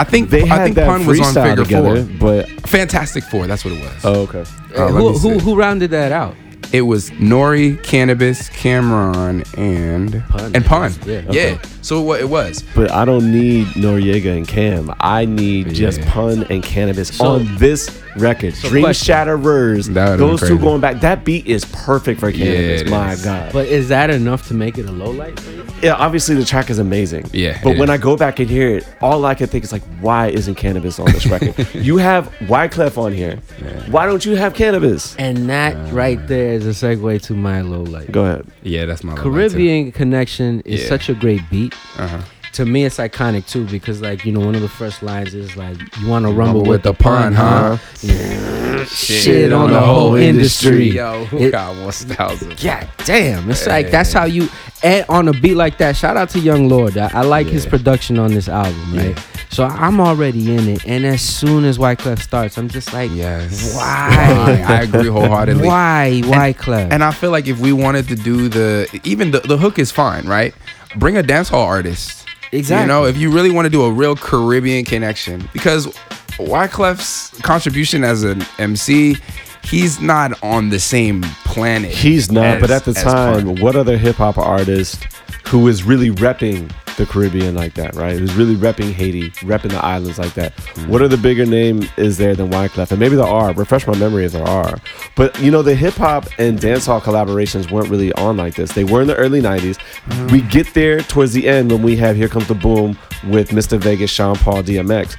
I think they I had think that Pun was on freestyle Figure together, Four. but Fantastic Four. That's what it was. oh okay. Uh, who, who who rounded that out? It was Nori, Canibus, Cam'ron, and Pun. and Pun. Yeah, Yeah. So what it was. But I don't need Noreaga and Cam. I need just Yeah. Pun and Canibus So- on this record. Dream question. Shatterers. That would've Those two crazy. going back. That beat is perfect for Canibus. it My is. God. But is that enough to make it a low light for you? yeah, obviously the track is amazing. Yeah, But it when is. I go back and hear it, all I can think is like, why isn't Canibus on this record? <laughs> you have Wyclef on here. Why don't you have Canibus? And that uh, right there is a segue to my low light. Go ahead. Yeah, that's my Caribbean Connection is Yeah. such a great beat. Uh-huh. To me, it's iconic too because, like, you know, one of the first lines is like, "You want to rumble with with the pun, huh?" Yeah. Shit on the whole industry. Yo, who It- got one thousand? God damn, it's like that's how you and on a beat like that. Shout out to Young Lord. I, I like his production on this album, right? So I'm already in it, and as soon as Wyclef starts, I'm just like, Yes. Why? I agree wholeheartedly. why Wyclef? And I feel like if we wanted to do the even the, the hook is fine, right? Bring a dancehall artist. Exactly. You know, if you really want to do a real Caribbean connection, because Wyclef's contribution as an MC, he's not on the same planet. He's not, but at the time, what other hip hop artist who is really repping the Caribbean like that, right? Who's really repping Haiti, repping the islands like that? Mm. What other bigger name is there than Wyclef? And maybe there are. Refresh my memory if there are. But you know, the hip hop and dancehall collaborations weren't really on like this. They were in the early '90s. Mm. We get there towards the end when we have "Here Comes the Boom" with Mr. Vegas, Sean Paul, DMX.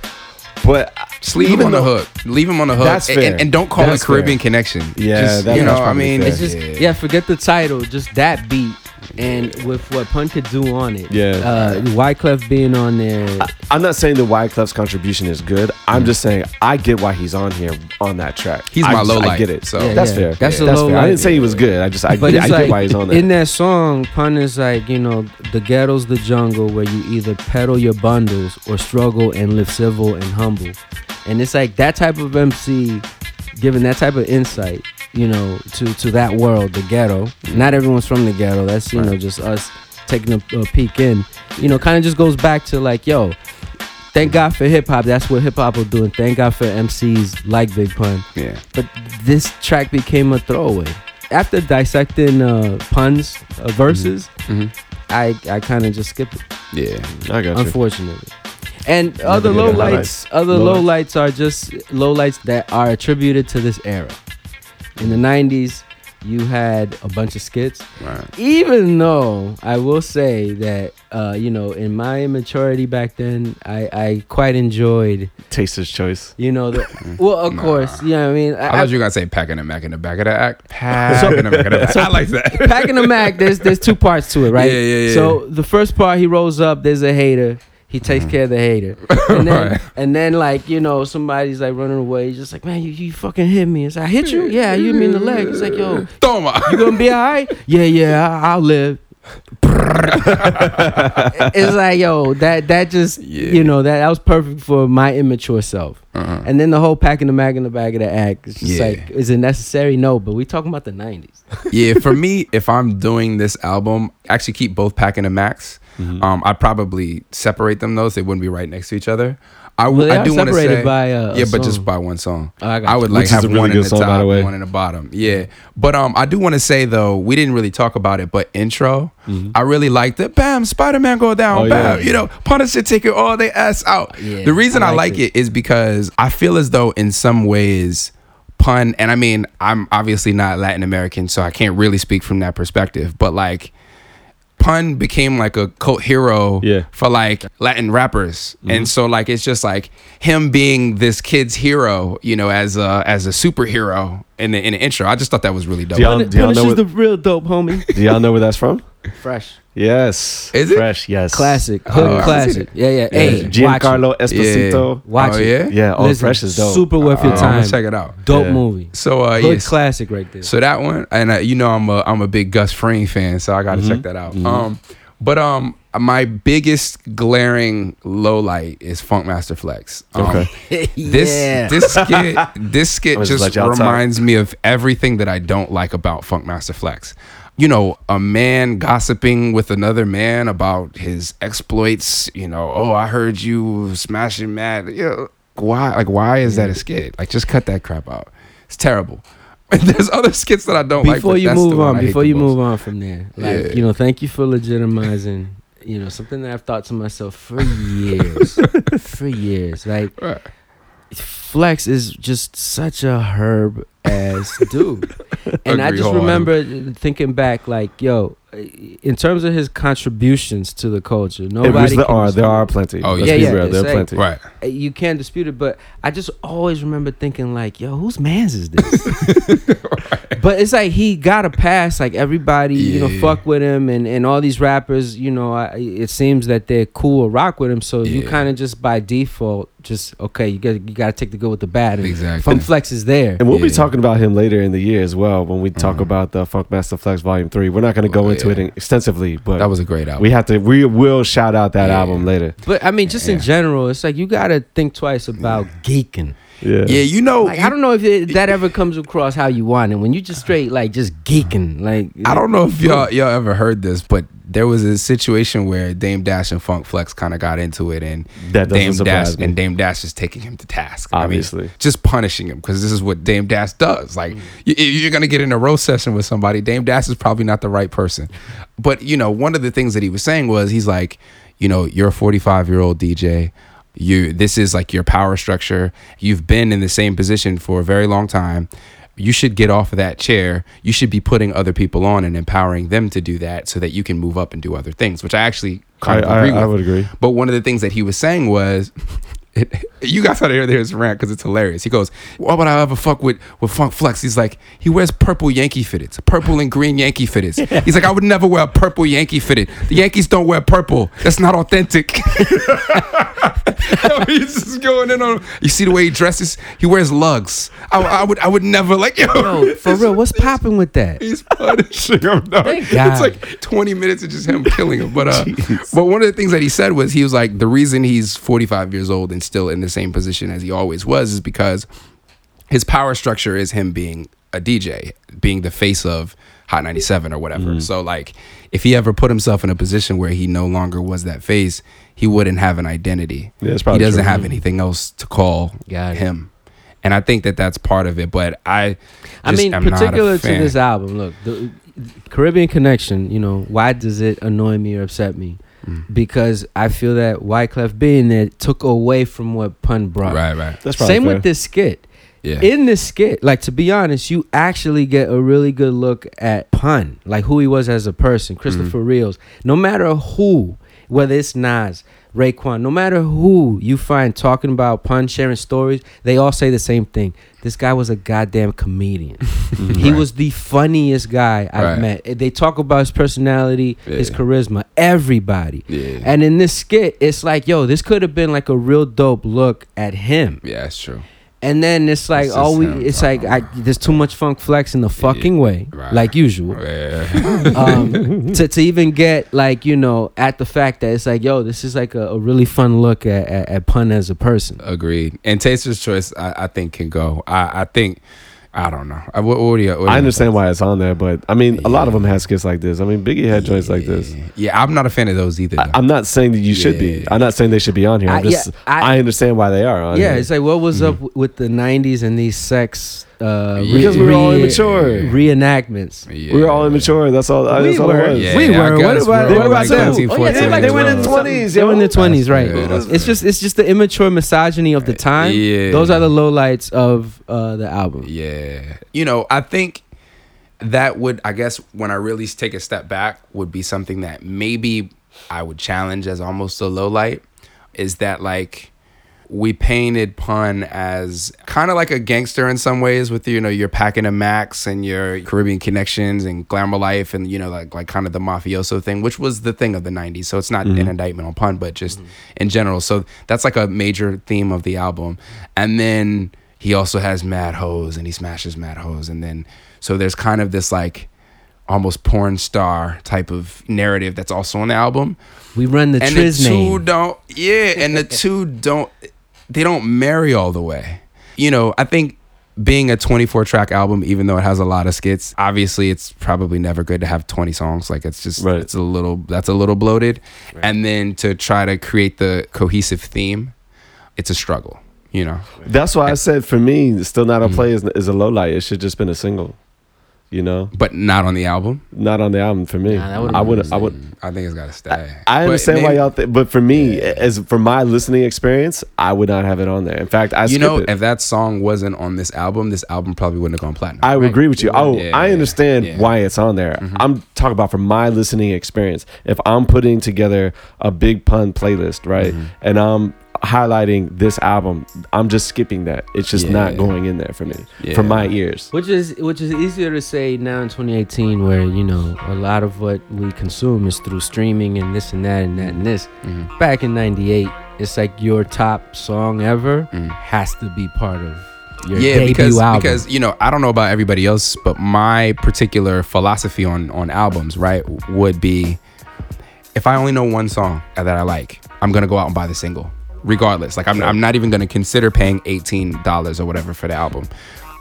But Just leave him even on the hook. Leave him on the hook. That's and, fair. and, and don't call That's it Caribbean fair. Connection. Yeah, Just, that- you know, that's I mean, fair. It's just yeah. forget the title, just that beat, and with what Pun could do on it. Yeah. uh, Wyclef being on there. I'm not saying that Wyclef's contribution is good. I'm just saying I get why he's on here on that track. He's I my just- low I get it. so- Yeah, that's yeah. fair. That's a that's low fair. I didn't say he was good. I just I, But get, I it's get why he's on there. in that song, Pun is like you know the ghetto's the jungle where you either peddle your bundles or struggle and live civil and humble, and it's like that type of MC giving that type of insight, you know, to to that world, the ghetto. Not everyone's from the ghetto. That's you know just us taking a, a peek in. You know, kind of just goes back to like yo. Thank God for hip hop. That's what hip hop will do. And thank God for MCs like Big Pun yeah. but this track became a throwaway. After dissecting uh, puns uh, verses, Mhm. I I kind of just skipped it, Yeah. I got you. unfortunately. And other low lights, other Low low lights are just low lights that are attributed to this era. In the '90s, you had a bunch of skits. Right. Even though I will say that, uh, you know, in my immaturity back then, I, I quite enjoyed, Taster's choice. you know, the well, of Nah. course, you know what I mean. I thought you were gonna say packing a mac in the back of the act. So- Packing a mac in the back. <laughs> I like that. Packing the Mac, there's there's two parts to it, right? Yeah, yeah, yeah. So the first part, he rolls up. There's a hater. He takes care of the hater, <laughs> and then Right. and then like you know somebody's like running away. He's just like, man, you, you fucking hit me. It's like, I hit you. Yeah, you hit me in the leg. It's like, yo, <laughs> Toma. you gonna be all right? Yeah, yeah, I, I'll live. <laughs> <laughs> it's like, yo, that that just Yeah. you know that that was perfect for my immature self. Uh-huh. And then the whole packing the mag in the bag of the act. It's just Yeah. like, is it necessary? No, but we talking about the '90s. <laughs> yeah, for me, if I'm doing this album, actually keep both packing the max. Mm-hmm. Um, I'd probably separate them though, so they wouldn't be right next to each other. I, Well, I do want to say, by, uh, a yeah, but just by one song. Oh, I got I would like Which have really one in the song, top, the one in the bottom. Yeah, but um, I do want to say though, we didn't really talk about it, but intro, I really liked it. Bam, Spider Man go down. Mm-hmm. Oh, bam, yeah. you know, Punisher take it all they ass out. Yeah, the reason I I, like like it. it is because I feel as though in some ways pun and I mean I'm obviously not Latin American so I can't really speak from that perspective but like pun became like a cult hero Yeah. for like Latin rappers and mm-hmm. so like it's just like him being this kid's hero you know as a as a superhero in the in the intro I just thought that was really dope Do y'all- do y'all know is what- the real dope, homie. Do y'all know where that's from? Fresh. Yes. Is it? Fresh? Yes. Classic. Oh, Hood I haven't classic. Yeah, yeah. Yeah. Hey, Giancarlo watch it. Esposito. Watch oh, it. yeah Yeah. All Listen, fresh is dope. Super worth your Oh, time. check it out Dope Yeah. movie. so uh Hood yes classic right there. So that one, and uh, you know, I'm a I'm a big Gus Fring fan, so I got to check that out. Um, but um, my biggest glaring low light is Funkmaster Flex. Um, Okay. <laughs> This yeah. this skit this <laughs> skit just just let y'all talk. reminds me of everything that I don't like about Funkmaster Flex. You know, a man gossiping with another man about his exploits, you know, oh, I heard you smashing mad. You know, why like why is that a skit? Like just cut that crap out. It's terrible. <laughs> There's other skits that I don't like. before but you move on before you move on from there like Yeah. you know thank you for legitimizing you know something that i've thought to myself for years <laughs> for years like Right. flex is just such a herb ass dude. <laughs> And i just remember thinking back like yo in terms of his contributions to the culture nobody there are there are plenty. Oh, Let's yeah, be yeah, real, there are plenty. Right. Uh, you can't dispute it, but I just always remember thinking like, "Yo, whose man's is this?" <laughs> <laughs> But it's like he got a pass. Like everybody, you know, fuck with him, and and all these rappers, you know, I, it seems that they're cool or rock with him. So you kind of just by default, just okay, you got you got to take the good with the bad. And Exactly. Funk Flex is there. And we'll be talking about him later in the year as well when we talk Mhm. about the Funk Master Flex Volume Three. We're not going to go Oh, into yeah. it extensively, but That was a great album. we have to. We will shout out that Yeah. album later. But I mean, just in general, it's like you got to think twice about geeking. Yeah. yeah, you know, Like I don't know if it, that ever comes across how you want it when you just straight like just geeking. Like I don't know if y'all y'all ever heard this, but there was a situation where Dame Dash and Funk Flex kind of got into it, and That Dame Dash me. and Dame Dash is taking him to task. Obviously. I mean, just punishing him because this is what Dame Dash does. Like, Mm. you, you're gonna get in a roast session with somebody. Dame Dash is probably not the right person, but you know, one of the things that he was saying was he's like, you know, you're a 45 year old DJ. You this is like your power structure. You've been in the same position for a very long time. You should get off of that chair. You should be putting other people on and empowering them to do that so that you can move up and do other things, which I actually kind I, of I, agree with. I would agree. But one of the things that he was saying was, it, <laughs> you guys gotta hear this rant because it's hilarious. He goes, "Why would I ever fuck with with Funk Flex?" He's like, he wears purple Yankee fitteds, purple and green Yankee fitteds. <laughs> He's like, I would never wear a purple Yankee fitted. The Yankees don't wear purple. That's not authentic. <laughs> Yo, he's just going in on. You see the way he dresses? He wears lugs. I, I would, I would never like. Yo, Yo, for real, what's popping with that? He's punishing him. Dog. Thank God. It's like 20 minutes of just him killing him. But uh, but one of the things that he said was he was like the reason he's 45 years old and still in the same position as he always was is because his power structure is him being a DJ, being the face of Hot 97 or whatever. Mm-hmm. So like if he ever put himself in a position where he no longer was that face, he wouldn't have an identity. Yeah, that's he doesn't true. have anything else to call Got it. him. And I think that that's part of it, but I I just mean, am not a particular to this album, look, the Caribbean Connection. You know, why does it annoy me or upset me? Mm. Because I feel that Wyclef being there took away from what Pun brought. Right, right. That's probably Same fair. with this skit. Yeah. In this skit, like to be honest, you actually get a really good look at Pun, like who he was as a person, Christopher Mm-hmm. Rios. No matter who, whether it's Nas, Raekwon, no matter who you find talking about Pun, sharing stories, they all say the same thing. This guy was a goddamn comedian. <laughs> Mm-hmm. he was the funniest guy I've Right. met. They talk about his personality, his charisma, everybody. Yeah. And in this skit, it's like, yo, this could have been like a real dope look at him. Yeah, that's true. And then it's like, It's oh, we, him it's like, I, there's too much funk flex in the fucking way, Right. like usual. Yeah. <laughs> Um, to, to even get like, you know, at the fact that it's like, yo, this is like a, a really fun look at, at, at Pun as a person. Agreed. And Taster's Choice, I, I think, can go. I, I think, I don't know. I, what, what you, what do I understand why it's on there, but I mean, a lot of them have skits like this. I mean, Biggie had joints like this. Yeah, I'm not a fan of those either. I, I'm not saying that you should be. I'm not saying they should be on here. I'm I- yeah, just, I- I, understand why they are on Yeah, here. it's like, what was Mm-hmm. up with the 90s and these sex uh, Because we were all immature. reenactments? Yeah. we were all immature. That's all. We that's all were. it was. Yeah, We I were. What guess about- we're what all about like them? 13, Oh, yeah, they were like- they were in the 20s. They were in yo. the twenties, right? Yeah, that's it's just it's just the immature misogyny of the time. Yeah. Those are the lowlights of uh, the album. Yeah. You know, I think that would, I guess, when I really take a step back, would be something that maybe I would challenge as almost a low light is that, like, we painted Pun as kind of like a gangster in some ways with you know your packing a max and your Caribbean connections and glamour life and you know like like kind of the mafioso thing which was the thing of the 90s so it's not mm-hmm. an indictment on Pun but just in general. So that's like a major theme of the album. And then he also has mad hoes and he smashes mad hoes. And then so there's kind of this like almost porn star type of narrative that's also on the album. We run the and the Triz two name. don't yeah and the two don't they don't marry all the way you know i think being a 24 track album, even though it has a lot of skits, obviously it's probably never good to have 20 songs. Like it's just Right. it's a little that's a little bloated. And then to try to create the cohesive theme, it's a struggle. You know. That's why I said for me, still not a Mm. play is, is a low light. It should just been a single. You know, But not on the album. not on the album for me. Nah, would've I would. I would. I think it's got to stay. I But understand why y'all think, but for me, as for my listening experience, I would not have it on there. In fact, I You skip know, it. if that song wasn't on this album, this album probably wouldn't have gone platinum. I would Right. agree with you. Oh, Yeah, I understand yeah. Mm-hmm. why it's on there. I'm talking about from my listening experience. If I'm putting together a big pun playlist, right, Mm-hmm. and I'm highlighting this album, I'm just skipping that. It's just not going in there for me, Yeah. for my ears. Which is which is easier to say now in 2018, where you know a lot of what we consume is through streaming and this and that and that and this. Mhm. Back in '98, it's like your top song ever Mm. has to be part of your yeah, debut because album. because you know I don't know about everybody else, but my particular philosophy on on albums, right, would be if I only know one song that I like, I'm gonna go out and buy the single, regardless. Like I'm I'm not even gonna consider paying eighteen dollars or whatever for the album.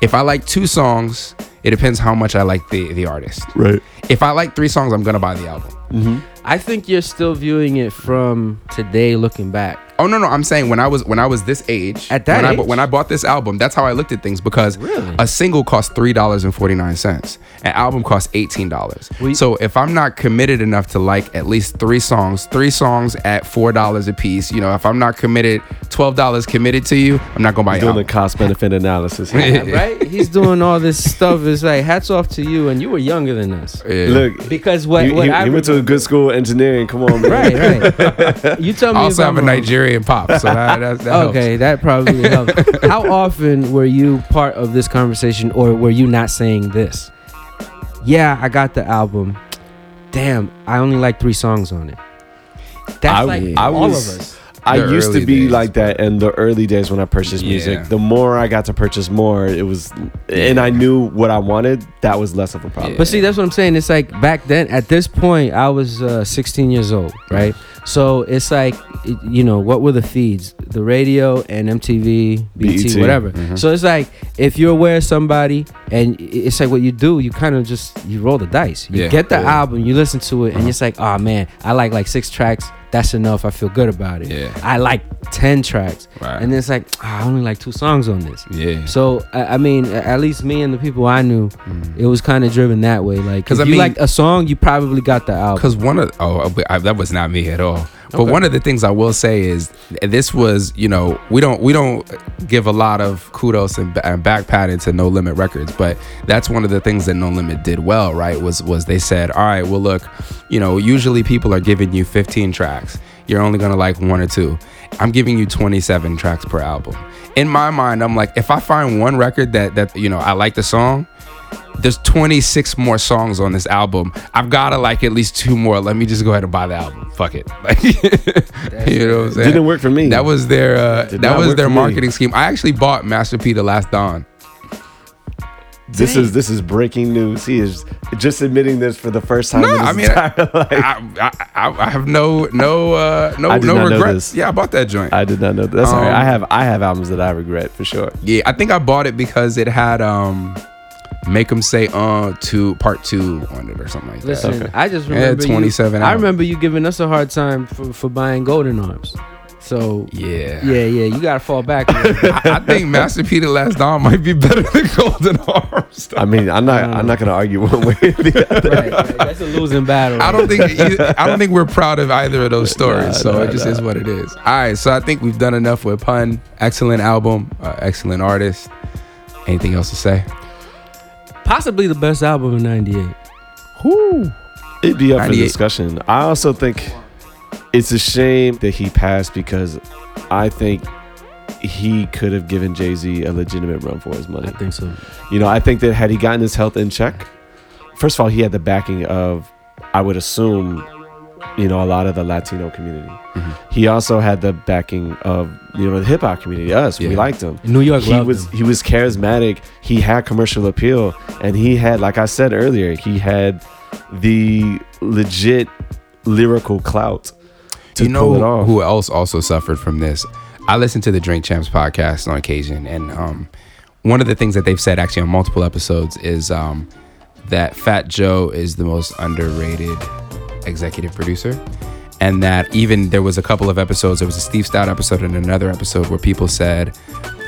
If I like two songs, it depends how much I like the the artist. Right. If I like three songs, I'm gonna buy the album. Mm-hmm. I think you're still viewing it from today, looking back. Oh no, no, I'm saying when I was when I was this age, At that when I, age? bu- when I bought this album, that's how I looked at things because Really? a single cost three dollars and forty nine cents, an album costs eighteen dollars. So if I'm not committed enough to like at least three songs, three songs at four dollars a piece, you know, if I'm not committed, twelve dollars committed to you, I'm not gonna buy your Doing the cost benefit analysis. <laughs> Yeah, right? He's doing all this stuff. It's like hats off to you, and you were younger than us. Yeah. Look, Because what, he, what he- I he went to a good school, engineering. Come on, man. right, right. <laughs> You tell me. I also if have a I'm wrong. Nigerian pop, so that, that, that Okay, helps. that probably <laughs> helps. How often were you part of this conversation, or were you not saying this? Yeah, I got the album. Damn, I only like three songs on it. That's I- like I all was- of us. I used to be days. like that in the early days when I purchased Yeah. music. The more I got to purchase more, it was, and I knew what I wanted. That was less of a problem. But see, that's what I'm saying. It's like back then, at this point, I was uh, 16 years old, right? So it's like, you know, what were the feeds? The radio and MTV, BT, BET. whatever. Mm-hmm. So it's like, if you're aware of somebody, and it's like what you do, you kind of just you roll the dice. You Yeah. get the Yeah. Uh-huh. album, you listen to it, and it's like, oh man, I like like six tracks. That's enough. I feel good about it. Yeah. I like 10 tracks, Right. and it's like, ah, I only like two songs on this. Yeah. So I I mean, at least me and the people I knew, it was kind of driven that way. Like, because I you mean- like a song, you probably got the album. Because one of oh I, that was not me at all. But Okay. one of the things I will say is this was you know we don't we don't give a lot of kudos and, and back patting to No Limit Records, but that's one of the things that No Limit did well. Right was was they said all right well look you know usually people are giving you 15 tracks you're only gonna like one or two. I'm giving you 27 tracks per album. In my mind, I'm like if I find one record that that you know I like the song there's 26 more songs on this album. I've got to like at least two more. Let me just go ahead and buy the album. Fuck it. <laughs> Like, you know what I'm saying? Didn't work for me. That was their uh, that was their for me. marketing scheme. I actually bought Master P the Last Don. this is this is breaking news. He is just admitting this for the first time No, in his I mean, <laughs> life. I, I, I, I have no no uh, no no regrets. Yeah, I bought that joint. I did not know. That. That's right. Um, I have I have albums that I regret for sure. yeah, I think I bought it because it had um Make 'em say uh to part two on it or something like that. Listen, Okay. I just Yeah, remember 27 You, I remember you giving us a hard time for, for buying Golden Arms. So Yeah. yeah, yeah, you gotta fall back. a little bit. I, I think Master P the Last Don might be better than Golden Arms. I mean, I'm not I'm not gonna argue one way or the other. right, right, that's a losing battle. I don't think either, I don't think we're proud of either of those stories. Nah, so nah, it just nah. is what it is. All right, so I think we've done enough with pun. Excellent album, uh, excellent artist. Anything else to say? Possibly the best album in '98. Whoo. It'd be up for discussion. I also think it's a shame that he passed because I think he could have given Jay Z a legitimate run for his money. I think so. You know, I think that had he gotten his health in check, first of all, he had the backing of, I would assume, you know, a lot of the Latino community. Mm-hmm. He also had the backing of, you know, the hip hop community. Us, we liked him. New York He was him. he was charismatic. He had commercial appeal, and he had, like I said earlier, he had the legit lyrical clout to you know who else also suffered from this? I listen to the Drink Champs podcast on occasion, and um, one of the things that they've said actually on multiple episodes is um, that Fat Joe is the most underrated executive producer. And that even there was a couple of episodes, there was a Steve Stoute episode and another episode where people said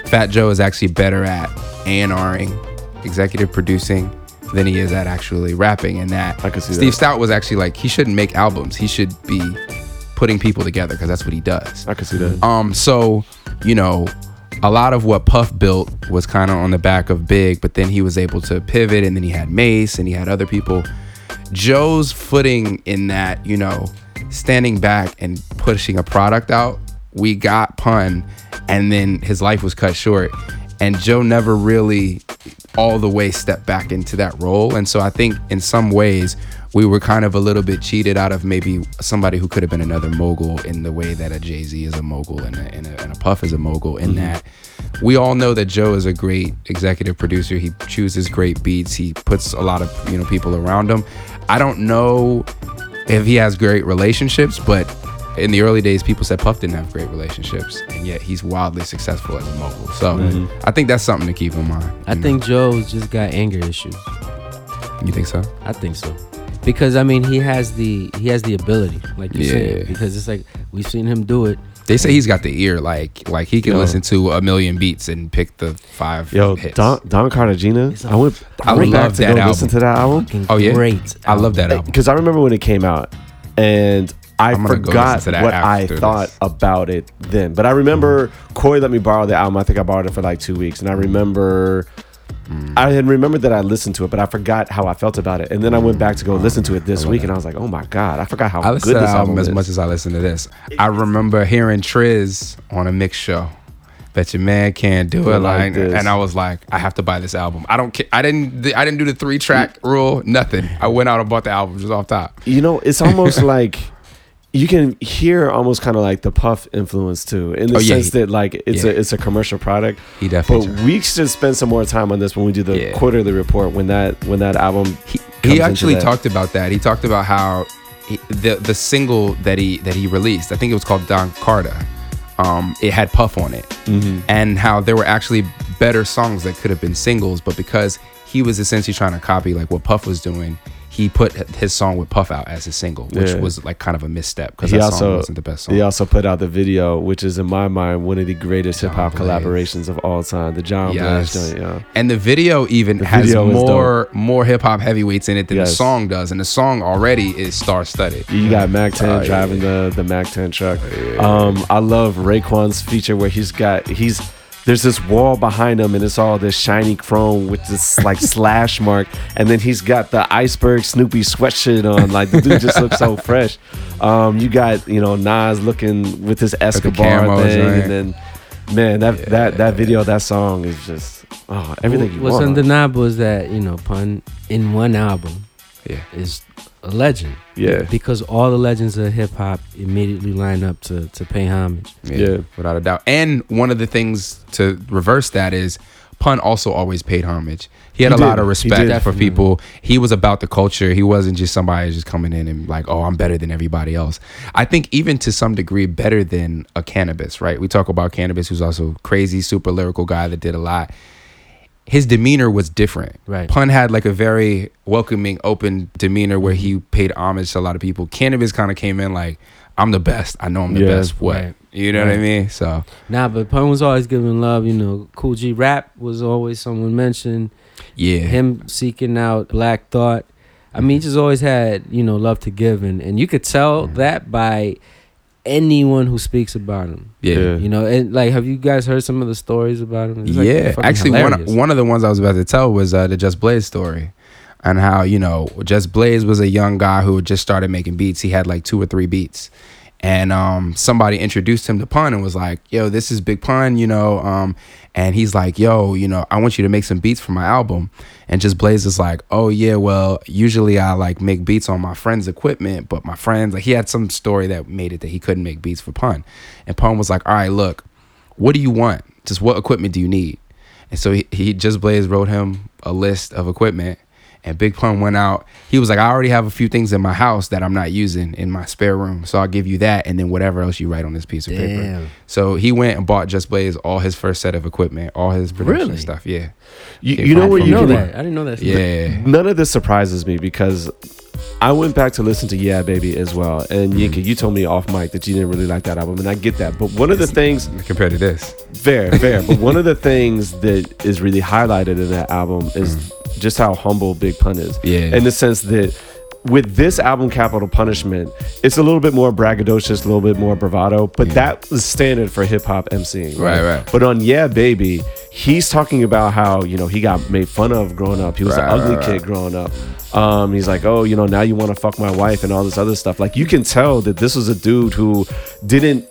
Fat Joe is actually better at A&Ring, executive producing, than he is at actually rapping. And that I can see Steve that. Stoute was actually like, he shouldn't make albums. He should be putting people together because that's what he does. I can see that. Um, so you know, a lot of what Puff built was kind of on the back of Big, but then he was able to pivot, and then he had Mase, and he had other people. Joe's footing in that, you know, standing back and pushing a product out. We got Pun, and then his life was cut short, and Joe never really all the way stepped back into that role. And so I think in some ways we were kind of a little bit cheated out of maybe somebody who could have been another mogul in the way that a Jay Z is a mogul and a, and, a, and a Puff is a mogul. In mm-hmm. that we all know that Joe is a great executive producer. He chooses great beats. He puts a lot of you know people around him. I don't know if he has great relationships, but in the early days, people said Puff didn't have great relationships, and yet he's wildly successful as a mogul. So mm-hmm. I think that's something to keep in mind. I know? think Joe's just got anger issues. you think so. I think so. Because I mean, he has the he has the ability, like you Yeah. said. Because it's like we've seen him do it. They say he's got the ear, like like he can Yo. listen to a million beats and pick the five Yo, hits. Don, Don Cartagena. It's a I went, I I went back to that go listen to that album Oh, yeah? great. I love that album. because I remember when it came out, and I I'm gonna go forgot listen to that what I thought this. about it then. But I remember mm-hmm. Corey let me borrow the album. I think I borrowed it for like two weeks, and I mm-hmm. remember. Mm. I had remembered that I listened to it, but I forgot how I felt about it. And then I went back to go listen to it this week, and I was like, "Oh my god, I forgot how I good to this that album as is." much as I listen to this. I remember hearing Triz on a mix show. Bet your man can't do it like, this. and I was like, I have to buy this album. I don't care. I didn't. I didn't do the three track rule. Nothing. I went out and bought the album just off top. you know, it's almost <laughs> like you can hear almost kind of like the Puff influence too, in the Oh, yeah, sense he- that like it's yeah. a it's a commercial product. He definitely. But we should spend some more time on this when we do the Yeah. quarterly report when that when that album. he, he actually talked about that. He talked about how he, the the single that he that he released, I think it was called Don Carter. Um, it had Puff on it, Mm-hmm. and how there were actually better songs that could have been singles, but because he was essentially trying to copy like what Puff was doing, he put his song with Puff out as a single, which Yeah. was like kind of a misstep because He that also song wasn't the best song. he also put out the video, which is in my mind one of the greatest hip hop collaborations of all time. The John Yes. Blaze joint, yeah. And the video even The has video more more hip hop heavyweights in it than the song does, and the song already is star studded. You got Mac 10 Oh, yeah. driving the the Mac 10 truck. Um, I love Raekwon's feature where he's got he's there's this wall behind him and it's all this shiny chrome with this like <laughs> slash mark and then he's got the iceberg Snoopy sweatshirt on like the dude just looks so <laughs> fresh. Um, you got you know Nas looking with his Escobar camo thing joint. and then man that that that video that song is just oh everything you want. What's want. undeniable is that you know pun in one album Yeah. is a legend. Yeah. Because all the legends of hip hop immediately line up to to pay homage. Yeah. without a doubt. And one of the things to reverse that is Pun also always paid homage. He had He a lot of respect for people. He was about the culture. He wasn't just somebody just coming in and like, oh, I'm better than everybody else. I think even to some degree better than a Canibus, right? We talk about Canibus, who's also crazy, super lyrical guy that did a lot. His demeanor was different. Right. Pun had like a very welcoming, open demeanor where he paid homage to a lot of people. Canibus kind of came in like, I'm the best. I know I'm the Yeah. best. What? Right. You know what I mean? So Nah, but Pun was always giving love. You know, Kool G Rap was always someone mentioned. yeah. Him seeking out Black Thought. I mean, he just always had you know love to give, and and you could tell Mm-hmm. that by anyone who speaks about him. Yeah. Yeah. You know, and like, have you guys heard some of the stories about him? It's, like, yeah. fucking Actually, hilarious. one one of the ones I was about to tell was uh, the Just Blaze story, and how you know Just Blaze was a young guy who just started making beats. He had like two or three beats, and um, somebody introduced him to Pun and was like, "Yo, this is Big Pun," you know. Um, and he's like, "Yo, you know, I want you to make some beats for my album." And Just Blaze is like, "Oh yeah, well, usually I like make beats on my friend's equipment, but my friends like he had some story that made it that he couldn't make beats for Pun." And Pun was like, "All right, look." what do you want? Just what equipment do you need? And so he, he just Blaze wrote him a list of equipment And Big Pun went out. He was like, I already have a few things in my house that I'm not using in my spare room. So I'll give you that and then whatever else you write on this piece of paper. So he went and bought Just Blaze all his first set of equipment, all his production Really? stuff. Yeah. You, you know where you know that. I didn't know that. Yeah. none of this surprises me because I went back to listen to Yeah Baby as well. And mm. Yinka, you told me off mic that you didn't really like that album, and I get that. But one of the things, Compared to this. fair, <laughs> fair, but one of the things that is really highlighted in that album is mm. just how humble Big Pun is. Yeah. In the sense that with this album, Capital Punishment, it's a little bit more braggadocious, a little bit more bravado, but that was standard for hip hop MCing. Right, right. But on Yeah Baby, he's talking about how, you know, he got made fun of growing up. He was Right, an ugly right, kid growing up. Um, he's like, oh, you know, now you want to fuck my wife and all this other stuff. Like, you can tell that this was a dude who didn't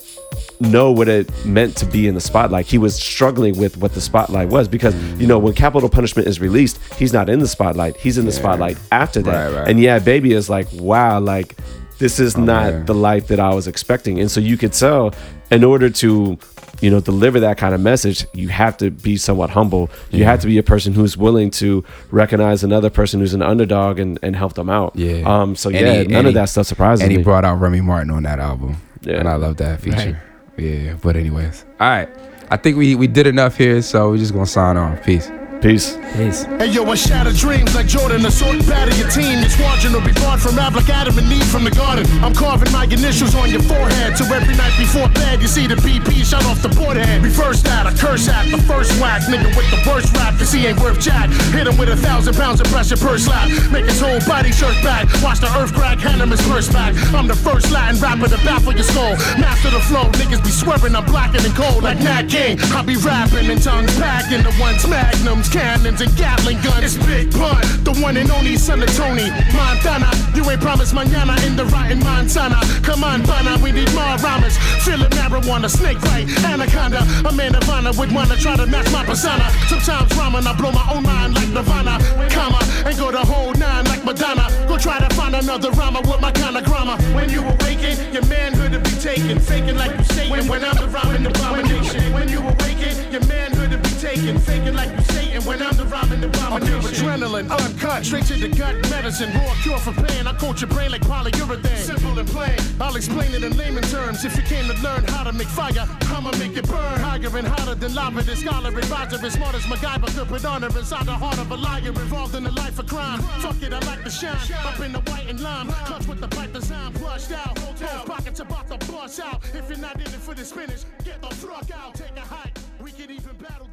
know what it meant to be in the spotlight. He was struggling with what the spotlight was because, you know, when Capital Punishment is released, he's not in the spotlight. He's in the spotlight after that. Right, right. And yeah, Baby is like, wow, like, this is not man. the life that I was expecting. And so you could tell, in order to, you know, deliver that kind of message, you have to be somewhat humble. You have to be a person who's willing to recognize another person who's an underdog and, and help them out. Yeah. Um. So And yeah, he- none of he- that stuff surprises me. And he brought out Remy Martin on that album. Yeah. And I love that feature. Right. Yeah. But anyways. All right. I think we, we did enough here, so we're just gonna sign off. Peace. Peace. Peace. Hey yo, I shatter dreams like Jordan, the sort bad of your team. Your squadron will be barred from rap like Adam and Eve from the garden. I'm carving my initials on your forehead. So every night before bed, you see the BP shot off the board head. Reverse that, a curse at the first whack. Nigga with the worst rap, cause he ain't worth jack. Hit him with a thousand pounds of pressure per slap. Make his whole body shirt back. Watch the earth crack, hand him his first back. I'm the first Latin rapper to baffle your skull. Master the flow, niggas be swerving, I'm blacker than cold like Nat King. I be rapping and tongues packing the ones magnums, cannons, and Gatling guns. It's Big Pun, the one and only son of Tony Montana. You ain't promised mañana in the rotten Montana. Come on, Bana, we need more rhymes. Feeling marijuana, snake bite, anaconda. A man of honor would wanna try to match my persona. Sometimes rhyming, I blow my own mind like Nirvana, comma, and go the whole nine like Madonna. Go try to find another rhymer with my kind of grammar. When you awaken, your manhood will be taken, faking like you Satan. When I'm the rhyming abomination. When you awaken, your manhood will be taken, faking like you Satan. When I'm the rhyming abomination. Adrenaline, uncut, straight to the gut medicine. Raw cure for pain. I coat your brain like polyurethane. Simple and plain. I'll explain it in layman terms. If you came to learn how to make fire, I'ma make it burn. Higher and hotter than lava. The scholar advisor as smart as MacGyver could put honor inside the heart of a liar involved in a life of crime. Fuck it, I like to shine. Up in the white and lime. Clutch with the pipe design flushed out. Both pockets about to bust out. If you're not in it for the spinach, get the fuck out. Take a hike. We can even battle